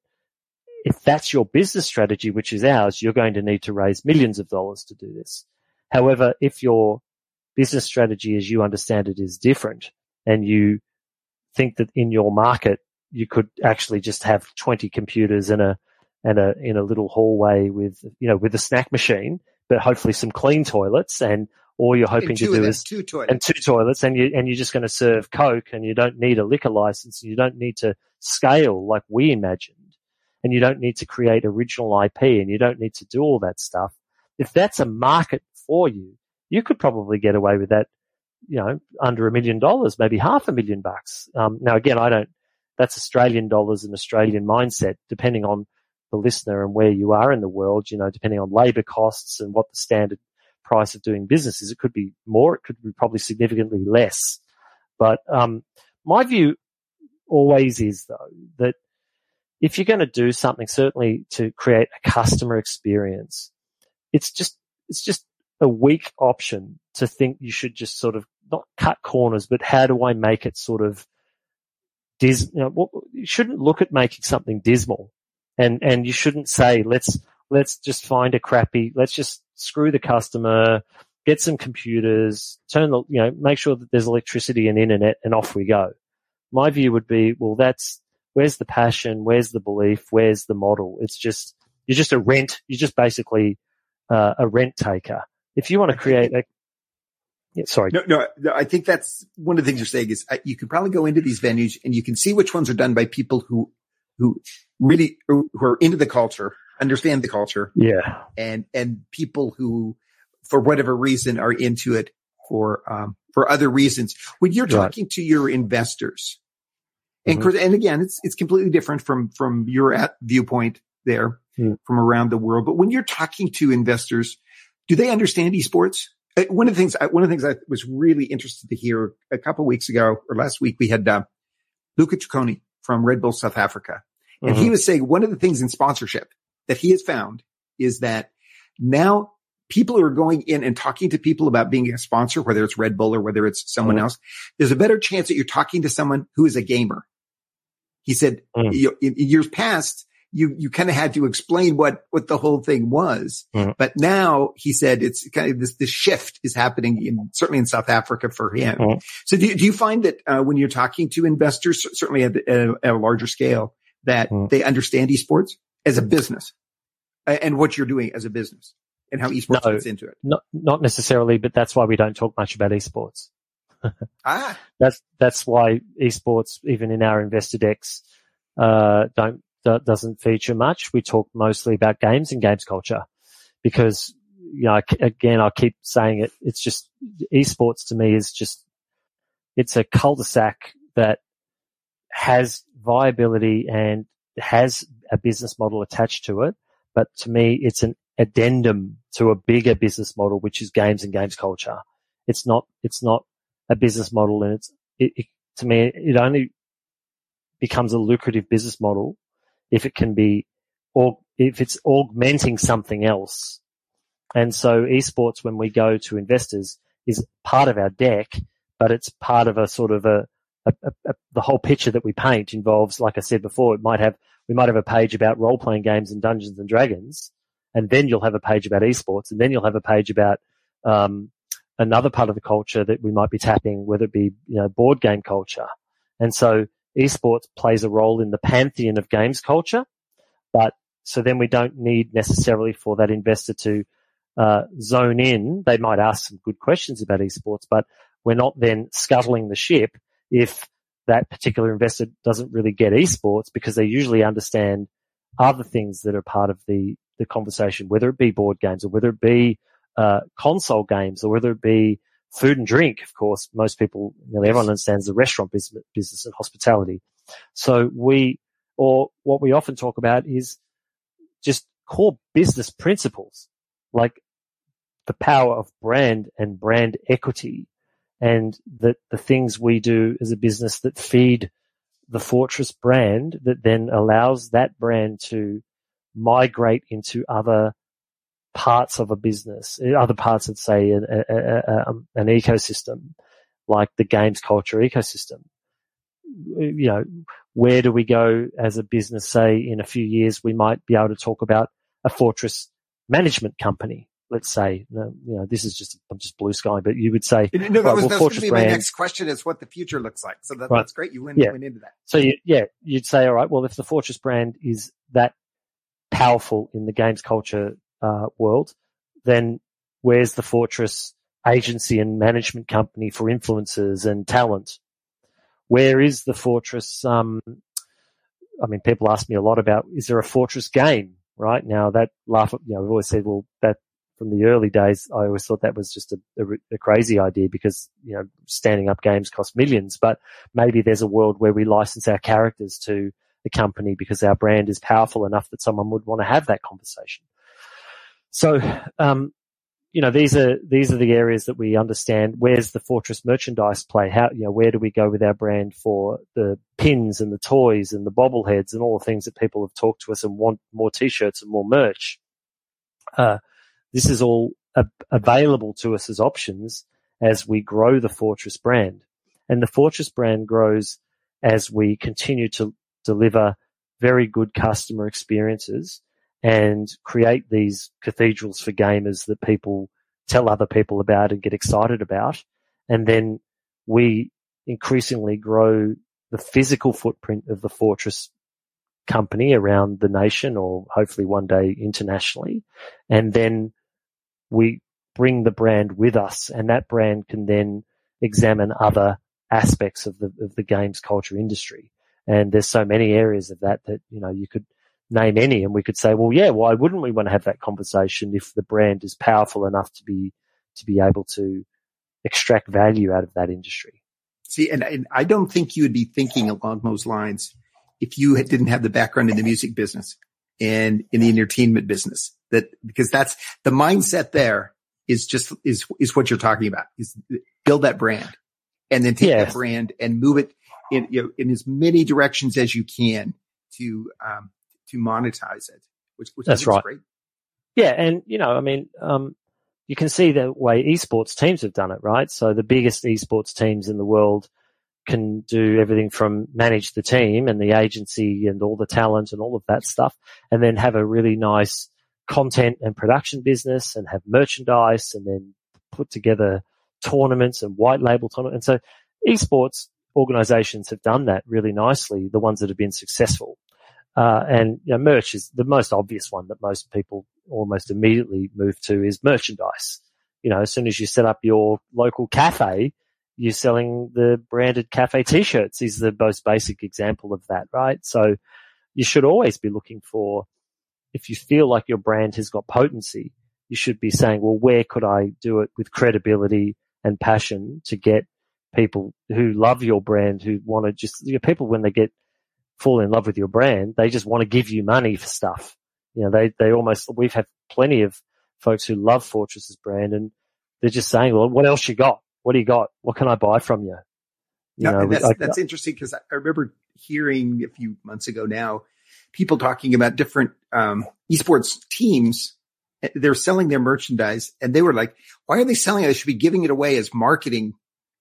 if that's your business strategy, which is ours, you're going to need to raise millions of dollars to do this. However, if your business strategy as you understand it is different and you think that in your market you could actually just have 20 computers in a and a in a little hallway with you know with a snack machine but hopefully some clean toilets and all you're hoping to do is two toilets. and two toilets and you and you're just going to serve coke and you don't need a liquor license and you don't need to scale like we imagined and you don't need to create original IP and you don't need to do all that stuff. If that's a market for you you could probably get away with that you know, under a million dollars, maybe half a million bucks. Um, now again, I don't, that's Australian dollars and Australian mindset, depending on the listener and where you are in the world, you know, depending on labor costs and what the standard price of doing business is. It could be more, it could be probably significantly less. But, um, my view always is though that if you're going to do something, certainly to create a customer experience, it's just, it's just a weak option to think you should just sort of not cut corners, but how do I make it sort of dis, you, know, you shouldn't look at making something dismal and, and you shouldn't say, let's, let's just find a crappy, let's just screw the customer, get some computers, turn the, you know, make sure that there's electricity and internet and off we go. My view would be, well, that's, where's the passion? Where's the belief? Where's the model? It's just, you're just a rent, you're just basically uh, a rent taker if you want to create a, yeah, sorry. No, no, no, I think that's one of the things you're saying is uh, you can probably go into these venues and you can see which ones are done by people who, who really, who are into the culture, understand the culture. Yeah. And, and people who, for whatever reason are into it for, um, for other reasons. When you're talking right. to your investors, and, mm-hmm. and again, it's, it's completely different from, from your viewpoint there mm. from around the world. But when you're talking to investors, do they understand esports? Uh, one of the things, one of the things I was really interested to hear a couple weeks ago or last week, we had uh, Luca Ciccone from Red Bull South Africa. And mm-hmm. he was saying one of the things in sponsorship that he has found is that now people are going in and talking to people about being a sponsor, whether it's Red Bull or whether it's someone mm-hmm. else. There's a better chance that you're talking to someone who is a gamer. He said mm-hmm. in, in years past, you, you kind of had to explain what, what the whole thing was. Mm-hmm. But now he said it's kind of this, this shift is happening in, certainly in South Africa for him. Mm-hmm. So do, do you find that, uh, when you're talking to investors, certainly at, at, a, at a, larger scale, that mm-hmm. they understand esports as a business and what you're doing as a business and how esports no, fits into it? Not, not necessarily, but that's why we don't talk much about esports. ah. That's, that's why esports, even in our investor decks, uh, don't doesn't feature much. We talk mostly about games and games culture because, you know, again, I keep saying it. It's just esports to me is just, it's a cul-de-sac that has viability and has a business model attached to it. But to me, it's an addendum to a bigger business model, which is games and games culture. It's not, it's not a business model and it's, it, it, to me, it only becomes a lucrative business model if it can be, or if it's augmenting something else. And so esports, when we go to investors, is part of our deck, but it's part of a sort of a, a, a, the whole picture that we paint involves, like I said before, it might have, we might have a page about role playing games and Dungeons and Dragons, and then you'll have a page about esports, and then you'll have a page about, um, another part of the culture that we might be tapping, whether it be, you know, board game culture. And so esports plays a role in the pantheon of games culture, but so then we don't need necessarily for that investor to uh, zone in. They might ask some good questions about esports, but we're not then scuttling the ship if that particular investor doesn't really get esports because they usually understand other things that are part of the, the conversation, whether it be board games or whether it be uh, console games or whether it be food and drink, of course, most people, nearly everyone understands the restaurant business, business and hospitality. So we, or what we often talk about is just core business principles, like the power of brand and brand equity and that the things we do as a business that feed the Fortress brand that then allows that brand to migrate into other parts of a business, other parts of say an, a, a, um, an ecosystem like the games culture ecosystem. You know, where do we go as a business? Say in a few years, we might be able to talk about a Fortress management company let's say, you know, this is just I'm just blue sky, but you would say, no, that right, was, well, going to be brand, my next question: is what the future looks like. So that, right. that's great. You went, yeah. went into that. So you, yeah, you'd say, all right, well, if the Fortress brand is that powerful in the games culture uh, world, then where's the Fortress agency and management company for influencers and talent? Where is the Fortress? Um, I mean, people ask me a lot about is there a Fortress game? Right now, that laugh. You know, we've always said, well, that from the early days, I always thought that was just a, a, a, crazy idea because, you know, standing up games cost millions, but maybe there's a world where we license our characters to the company because our brand is powerful enough that someone would want to have that conversation. So, um, you know, these are, these are the areas that we understand. Where's the Fortress merchandise play? How, you know, where do we go with our brand for the pins and the toys and the bobbleheads and all the things that people have talked to us and want more t-shirts and more merch? Uh, this is all available to us as options as we grow the Fortress brand. And the Fortress brand grows as we continue to deliver very good customer experiences and create these cathedrals for gamers that people tell other people about and get excited about. And then we increasingly grow the physical footprint of the Fortress company around the nation or hopefully one day internationally. And then we bring the brand with us and that brand can then examine other aspects of the, of the games culture industry. And there's so many areas of that that, you know, you could name any and we could say, well, yeah, why wouldn't we want to have that conversation if the brand is powerful enough to be, to be able to extract value out of that industry? See, and, and I don't think you would be thinking along those lines if you didn't have the background in the music business and in the entertainment business that because that's the mindset there is just is is what you're talking about is build that brand and then take yes. that brand and move it in you know, in as many directions as you can to um to monetize it which, which that's right great. yeah and you know i mean um you can see the way esports teams have done it right so the biggest esports teams in the world can do everything from manage the team and the agency and all the talent and all of that stuff and then have a really nice content and production business and have merchandise and then put together tournaments and white label tournaments. And so esports organizations have done that really nicely, the ones that have been successful. Uh, and you know, merch is the most obvious one that most people almost immediately move to is merchandise. You know, as soon as you set up your local cafe, you're selling the branded cafe t-shirts is the most basic example of that, right? So you should always be looking for if you feel like your brand has got potency, you should be saying, well, where could I do it with credibility and passion to get people who love your brand, who want to just, you know, people when they get fall in love with your brand, they just want to give you money for stuff. You know, they, they almost, we've had plenty of folks who love Fortress's brand and they're just saying, well, what else you got? What do you got? What can I buy from you? you no, know, that's, that's interesting because I remember hearing a few months ago now people talking about different um, esports teams. They're selling their merchandise, and they were like, "Why are they selling it? They should be giving it away as marketing,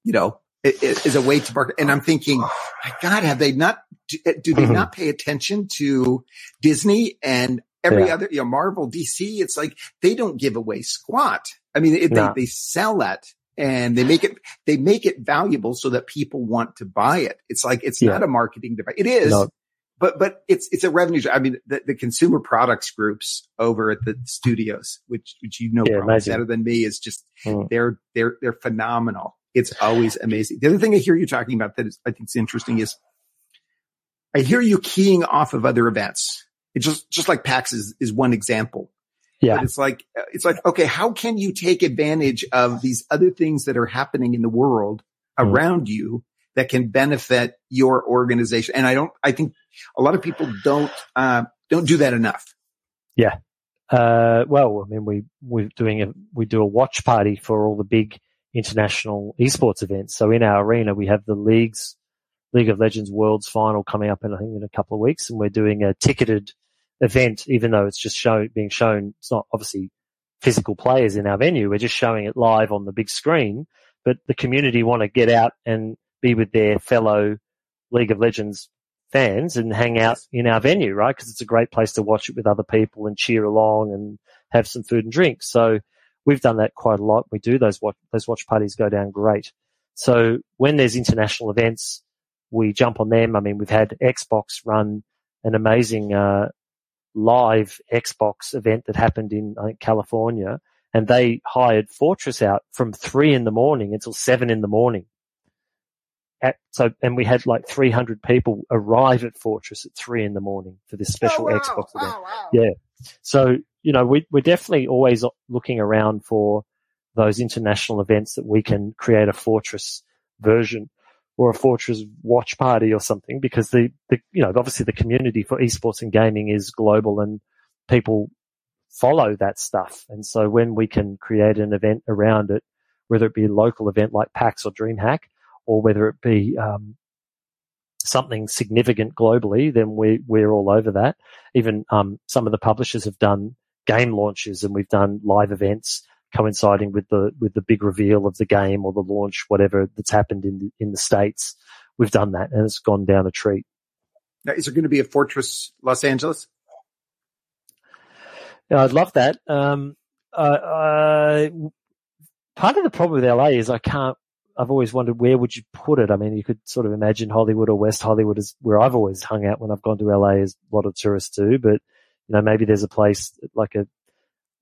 you know, as a way to market." And I'm thinking, my God, have they not? Do they mm-hmm. not pay attention to Disney and every yeah. other, you know, Marvel, DC? It's like they don't give away squat. I mean, it, they they sell that and they make it they make it valuable so that people want to buy it. It's like it's yeah. not a marketing device. It is, no but but it's it's a revenue. I mean, the, the consumer products groups over at the studios, which which you know yeah, better than me, is just mm. they're they're they're phenomenal. It's always amazing. The other thing I hear you talking about that is I think is interesting is I hear you keying off of other events. It's just just like PAX is is one example. Yeah. But it's like, it's like, okay, how can you take advantage of these other things that are happening in the world Mm. around you that can benefit your organization? And I don't, I think a lot of people don't, uh, don't do that enough. Yeah. Uh, well, I mean, we, we're doing a, we do a watch party for all the big international esports events. So in our arena, we have the leagues, League of Legends Worlds final coming up in, I think, in a couple of weeks. And we're doing a ticketed event, even though it's just being shown. It's not obviously physical players in our venue. We're just showing it live on the big screen, but the community want to get out and be with their fellow League of Legends fans and hang out in our venue, right? Because it's a great place to watch it with other people and cheer along and have some food and drink. So we've done that quite a lot. We do those watch, those watch parties go down great. So when there's international events, we jump on them. I mean, we've had Xbox run an amazing, uh, live Xbox event that happened in I think, California and they hired Fortress out from three in the morning until seven in the morning. At, so, and we had like 300 people arrive at Fortress at three in the morning for this special Oh, wow. Xbox event. Wow, wow. Yeah. So, you know, we, we're definitely always looking around for those international events that we can create a Fortress version or a Fortress watch party or something because the, the, you know, obviously the community for esports and gaming is global and people follow that stuff. And so when we can create an event around it, whether it be a local event like PAX or DreamHack, or whether it be um, something significant globally, then we we're all over that. Even um, some of the publishers have done game launches, and we've done live events coinciding with the with the big reveal of the game or the launch, whatever that's happened in the, in the states. We've done that, and it's gone down a treat. Now, is there going to be a Fortress Los Angeles? Yeah, I'd love that. Um, uh, uh, part of the problem with LA is I can't. I've always wondered where would you put it. I mean, you could sort of imagine Hollywood or West Hollywood is where I've always hung out when I've gone to LA, as a lot of tourists do. But you know, maybe there's a place like a,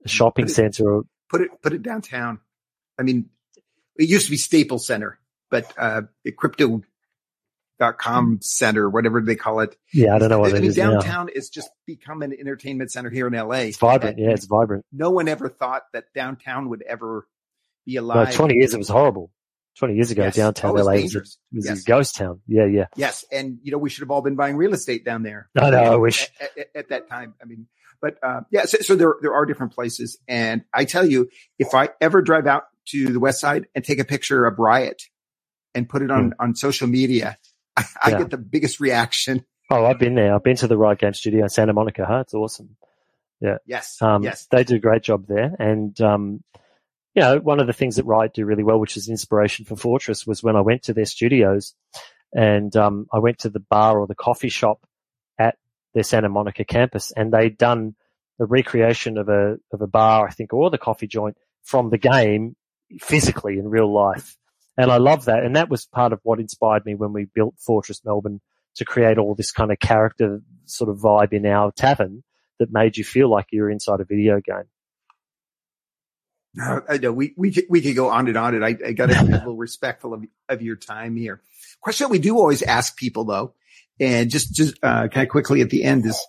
a shopping Put it- center or Put it, put it downtown. I mean, it used to be Staples Center, but, uh, the crypto.com center, whatever they call it. yeah, I don't know what I it mean, is now. downtown is just become an entertainment center here in LA. It's vibrant. Yeah, it's vibrant. No one ever thought that downtown would ever be alive. No, alive. 20 years it was horrible. 20 years ago, Yes. downtown LA was, a, dangerous. was Yes. a ghost town. Yeah, yeah. Yes, and you know we should have all been buying real estate down there. I know, I wish. at, at, at that time. I mean, but uh, yeah, so, so there there are different places, and I tell you, if I ever drive out to the west side and take a picture of Riot and put it on on social media, I, I. Yeah. get the biggest reaction. Oh, I've been there. I've been to the Riot Game Studio in Santa Monica. Huh? It's awesome. Yeah. Yes, Um, yes, They do a great job there. And, um, you know, one of the things that Riot do really well, which is inspiration for Fortress, was when I went to their studios and um, I went to the bar or the coffee shop at their Santa Monica campus and they'd done a recreation of a, of a bar, I think, or the coffee joint from the game physically in real life. And I love that. And that was part of what inspired me when we built Fortress Melbourne to create all this kind of character sort of vibe in our tavern that made you feel like you were inside a video game. No, I know we we could, we could go on and on, and I, I got to be a little respectful of of your time here. Question we do always ask people though, and just just uh, kind of quickly at the end is,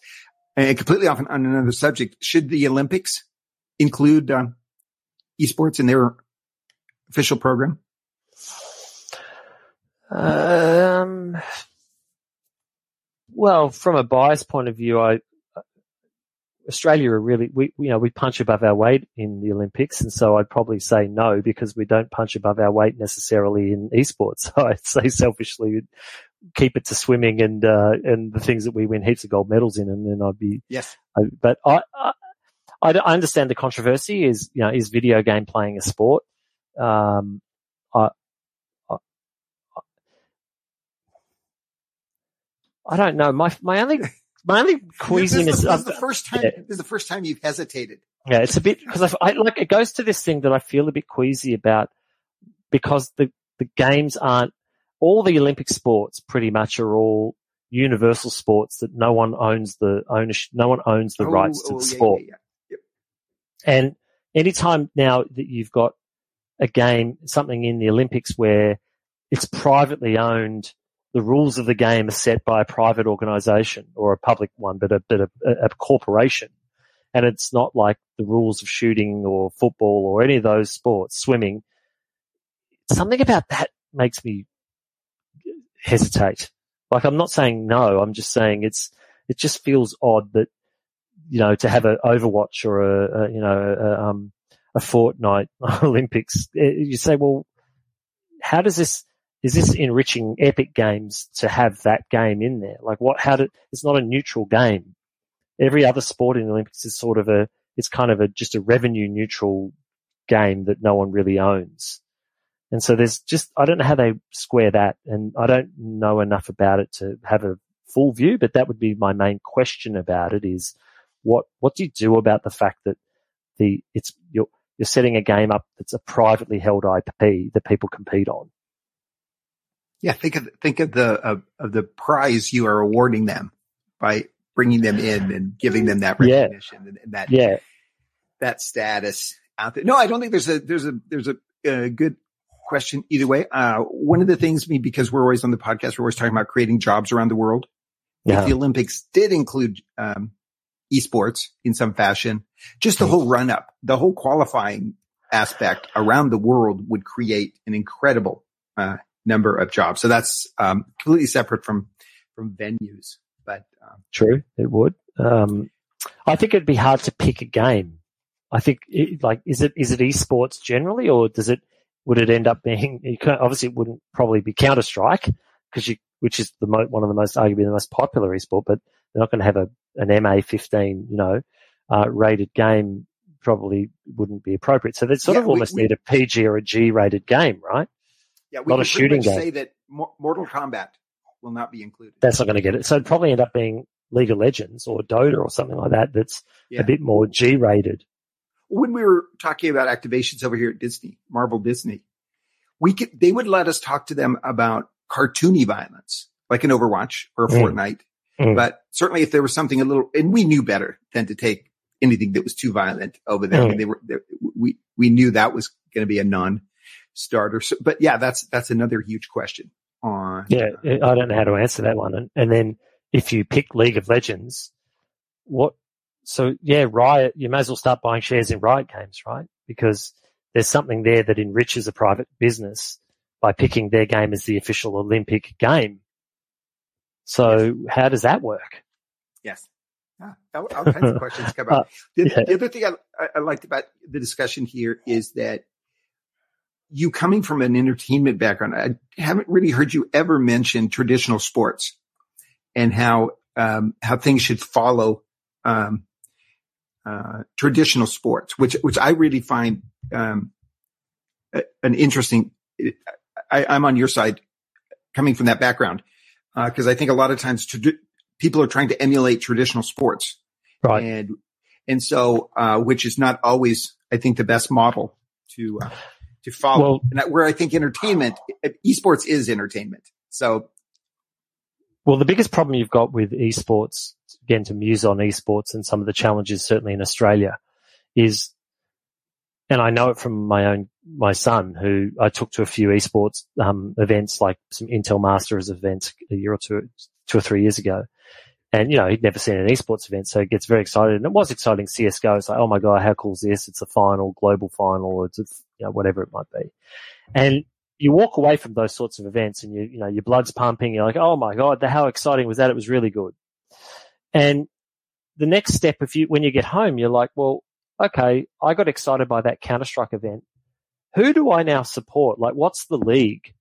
and completely off on, on another subject. Should the Olympics include um, esports in their official program? Um, well, from a bias point of view, I, Australia are really, we, you know, we punch above our weight in the Olympics. And so I'd probably say no because we don't punch above our weight necessarily in esports. So I'd say selfishly keep it to swimming and, uh, and the things that we win heaps of gold medals in. And then I'd be, Yes. I, but I, I, I I understand the controversy is, you know, is video game playing a sport? Um, I, I, I don't know. My, my only, my only This is, queasiness, the, this is the first time. yeah. This is the first time you've hesitated. yeah, it's a bit because I, I like it goes to this thing that I feel a bit queasy about because the the games aren't all the Olympic sports pretty much are all universal sports that no one owns the ownership, no one owns the Oh, rights to oh, the yeah, sport. yeah, yeah. And anytime now that you've got a game, something in the Olympics where it's privately owned, the rules of the game are set by a private organization or a public one, but a, but a, a corporation. and it's not like the rules of shooting or football or any of those sports, swimming. Something about that makes me hesitate. Like I'm not saying no, I'm just saying it's, it just feels odd that, you know, to have an Overwatch or a, a you know, a, um, a Fortnite Olympics, eh, you say, well, how does this, is this enriching epic games to have that game in there? Like what, how did, it's not a neutral game. Every other sport in the Olympics is sort of a, it's kind of a, just a revenue neutral game that no one really owns. And so there's just, I don't know how they square that and I don't know enough about it to have a full view, but that would be my main question about it is what, what do you do about the fact that the, it's, you're, you're setting a game up that's a privately held IP that people compete on? Yeah. Think of, think of the, of, of the prize you are awarding them by bringing them in and giving them that recognition yeah. and, and that, yeah. that status out there. No, I don't think there's a, there's a, there's a, a good question either way. Uh, one of the things, me, because we're always on the podcast, we're always talking about creating jobs around the world. Yeah. If the Olympics did include, um, esports in some fashion, just the whole run up, the whole qualifying aspect around the world would create an incredible, uh, number of jobs. So that's, um, completely separate from, from venues, but, um, true. It would. Um, I think it'd be hard to pick a game. I think it, like, is it, is it esports generally or does it, would it end up being? obviously, it wouldn't probably be Counter Strike because you, which is the mo- one of the most arguably the most popular esport, but they're not going to have a an MA15, you know, uh, rated game. Probably wouldn't be appropriate. So they sort yeah, of almost we, need a PG or a G rated game, right? Yeah, we not a shooting game. Say that Mortal Kombat will not be included. That's not going to get it. So it'd probably end up being League of Legends or Dota or something like that. That's yeah. a bit more G rated when we were talking about activations over here at Disney, Marvel Disney, we could, they would let us talk to them about cartoony violence, like an Overwatch or a mm. Fortnite. Mm. But certainly if there was something a little, and we knew better than to take anything that was too violent over there. Mm. I mean, they were, they, we, we knew that was going to be a non starter. So, but yeah, that's, that's another huge question on. Yeah. I don't know how to answer that one. And, and then if you pick League of Legends, what, so yeah, Riot, you may as well start buying shares in Riot Games, right? Because there's something there that enriches a private business by picking their game as the official Olympic game. So yes. how does that work? Yes. Ah, all kinds of questions come up. The, yeah. the other thing I, I liked about the discussion here is that you coming from an entertainment background, I haven't really heard you ever mention traditional sports and how um, how things should follow um, uh, traditional sports, which which I really find um, an interesting. I, am on your side, coming from that background, because uh, I think a lot of times trad- people are trying to emulate traditional sports, right? And and so, uh, which is not always, I think, the best model to uh, to follow. Well, and that, where I think entertainment, esports is entertainment. So, well, the biggest problem you've got with esports again to muse on esports and some of the challenges certainly in Australia is, and I know it from my own, my son who I took to a few esports, um, events like some Intel Masters events a year or two, two or three years ago. And, you know, he'd never seen an esports event, so he gets very excited. And it was exciting CSGO. It's like, oh my God, how cool is this? It's a final, global final, it's, you know, whatever it might be. And you walk away from those sorts of events and you, you know, your blood's pumping. You're like, oh my God, how exciting was that? It was really good. And the next step, if you, when you get home, you're like, well, okay, I got excited by that Counter Strike event. Who do I now support? Like, what's the league?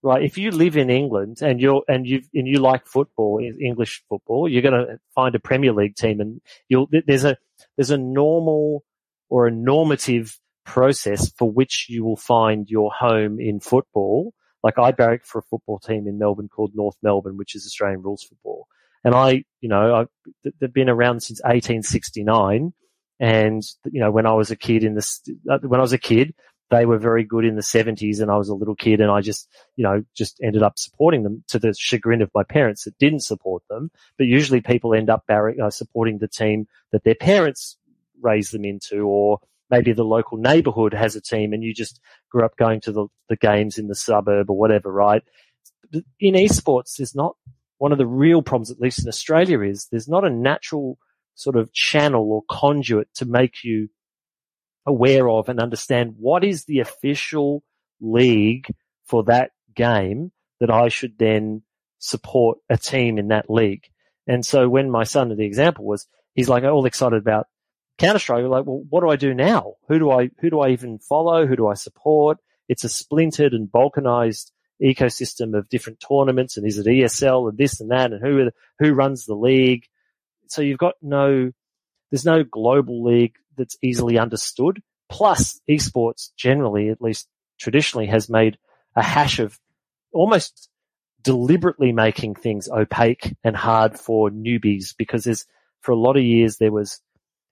Right. If you live in England and you're, and you, and you like football, English football, you're going to find a Premier League team and you'll, there's a, there's a normal or a normative process for which you will find your home in football. Like I barrack for a football team in Melbourne called North Melbourne, which is Australian rules football. And I, you know, I, they've been around since 1869. And, you know, when I was a kid in this, uh, when I was a kid, they were very good in the 70s and I was a little kid and I just, you know, just ended up supporting them to the chagrin of my parents that didn't support them. But usually people end up uh, supporting the team that their parents raised them into or maybe the local neighborhood has a team and you just grew up going to the, the games in the suburb or whatever, right? In esports, there's not one of the real problems, at least in Australia, is there's not a natural sort of channel or conduit to make you aware of and understand what is the official league for that game that I should then support a team in that league. And so when my son, the example was, he's like all excited about Counter Strike. Like, well, what do I do now? Who do I, who do I even follow? Who do I support? It's a splintered and balkanized ecosystem of different tournaments. And is it ESL and this and that? And who, who runs the league? So you've got no, there's no global league that's easily understood. Plus esports generally, at least traditionally has made a hash of almost deliberately making things opaque and hard for newbies because there's, for a lot of years, there was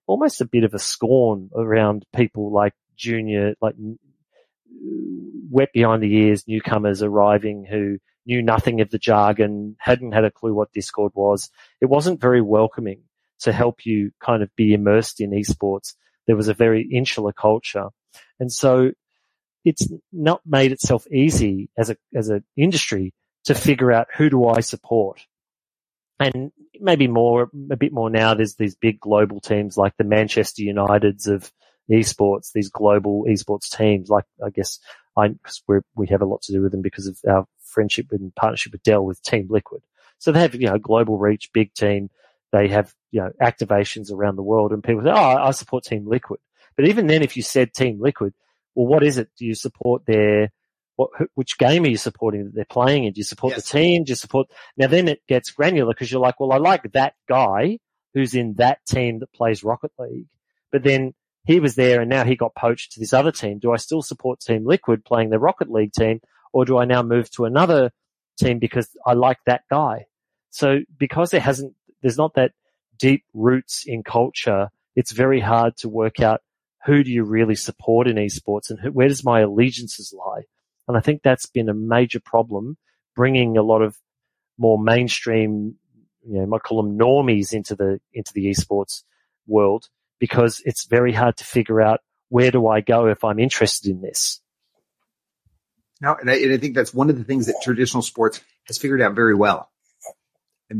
almost a bit of a scorn around people like junior, like wet behind the ears newcomers arriving who knew nothing of the jargon, hadn't had a clue what Discord was. It wasn't very welcoming to help you kind of be immersed in esports. There was a very insular culture. And so it's not made itself easy as a, as an industry to figure out who do I support. And maybe more, a bit more now, there's these big global teams like the Manchester Uniteds of esports, these global esports teams, like I guess I, cause we we have a lot to do with them because of our friendship and partnership with Dell with Team Liquid. So they have, you know, global reach, big team. They have, you know, activations around the world and people say, Oh, I support Team Liquid. But even then, if you said Team Liquid, well, what is it? Do you support their, what, which game are you supporting that they're playing in? Do you support yes. the team? Do you support, now then it gets granular because you're like, well, I like that guy who's in that team that plays Rocket League, but then he was there and now he got poached to this other team. Do I still support Team Liquid playing the Rocket League team or do I now move to another team because I like that guy? So because there hasn't, there's not that deep roots in culture, it's very hard to work out who do you really support in esports and who, where does my allegiances lie? And I think that's been a major problem bringing a lot of more mainstream, you know, might call them normies into the, into the esports world because it's very hard to figure out where do I go if I'm interested in this. No, and I, and I think that's one of the things that traditional sports has figured out very well.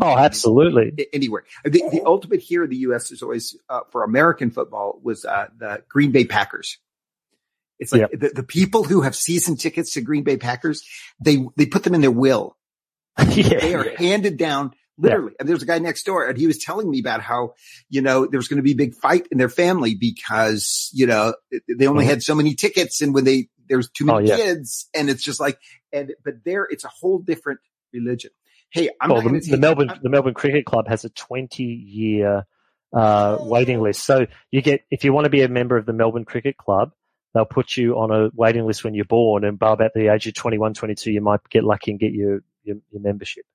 Oh, absolutely. Anywhere. The, the ultimate here in the U.S. is always uh, for American football was uh, the Green Bay Packers. It's like yep. the, the people who have season tickets to Green Bay Packers, they they put them in their will. yeah, they are handed down literally. Yeah. And there's a guy next door and he was telling me about how, you know, there was going to be a big fight in their family because, you know, they only mm-hmm. had so many tickets and when they, there's too many oh, yeah. kids and it's just like, and, but there it's a whole different religion. Hey, I'm well, the, the Melbourne, I'm, the Melbourne Cricket Club has a 20 year, uh, waiting list. So you get, if you want to be a member of the Melbourne Cricket Club, they'll put you on a waiting list when you're born and by about the age of 21, 22, you might get lucky and get your, your, your membership.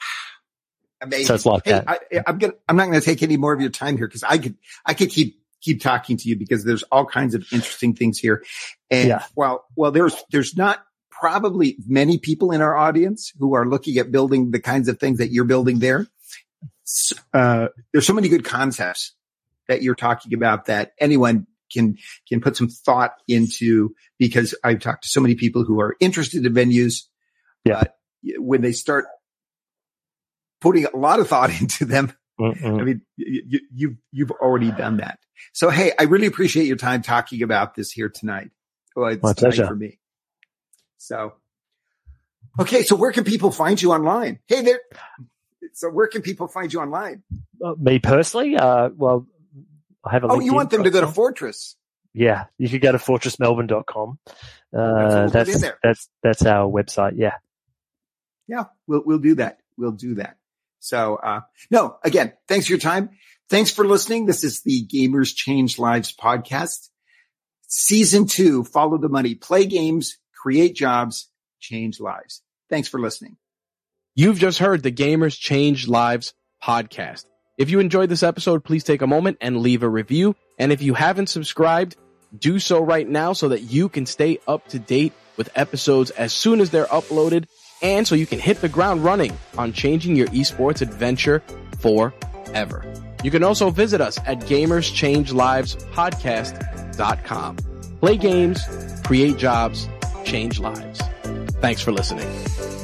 Amazing. So it's like hey, that. I, am gonna, I'm not going to take any more of your time here because I could, I could keep, keep talking to you because there's all kinds of interesting things here. And yeah. well, well, there's, there's not probably many people in our audience who are looking at building the kinds of things that you're building there. Uh, there's so many good concepts that you're talking about that anyone can, can put some thought into because I've talked to so many people who are interested in venues. Yeah. when they start putting a lot of thought into them, Mm-mm. I mean, you, you, you've already done that. So, hey, I really appreciate your time talking about this here tonight. Well, it's My pleasure. for me. So, okay. So where can people find you online? Hey there. So where can people find you online? Uh, me personally, uh, well, I have a. Oh, you want them to go to Fortress? Yeah, you could go to fortressmelbourne.com. Uh, that's that's, that's that's our website. Yeah. Yeah, we'll we'll do that. We'll do that. So uh, no, again, thanks for your time. Thanks for listening. This is the Gamers Change Lives podcast. Season two, follow the money, play games, create jobs, change lives. Thanks for listening. You've just heard the Gamers Change Lives podcast. If you enjoyed this episode, please take a moment and leave a review. And if you haven't subscribed, do so right now so that you can stay up to date with episodes as soon as they're uploaded and so you can hit the ground running on changing your esports adventure forever. You can also visit us at gamerschangelivespodcast.com. Play games, create jobs, change lives. Thanks for listening.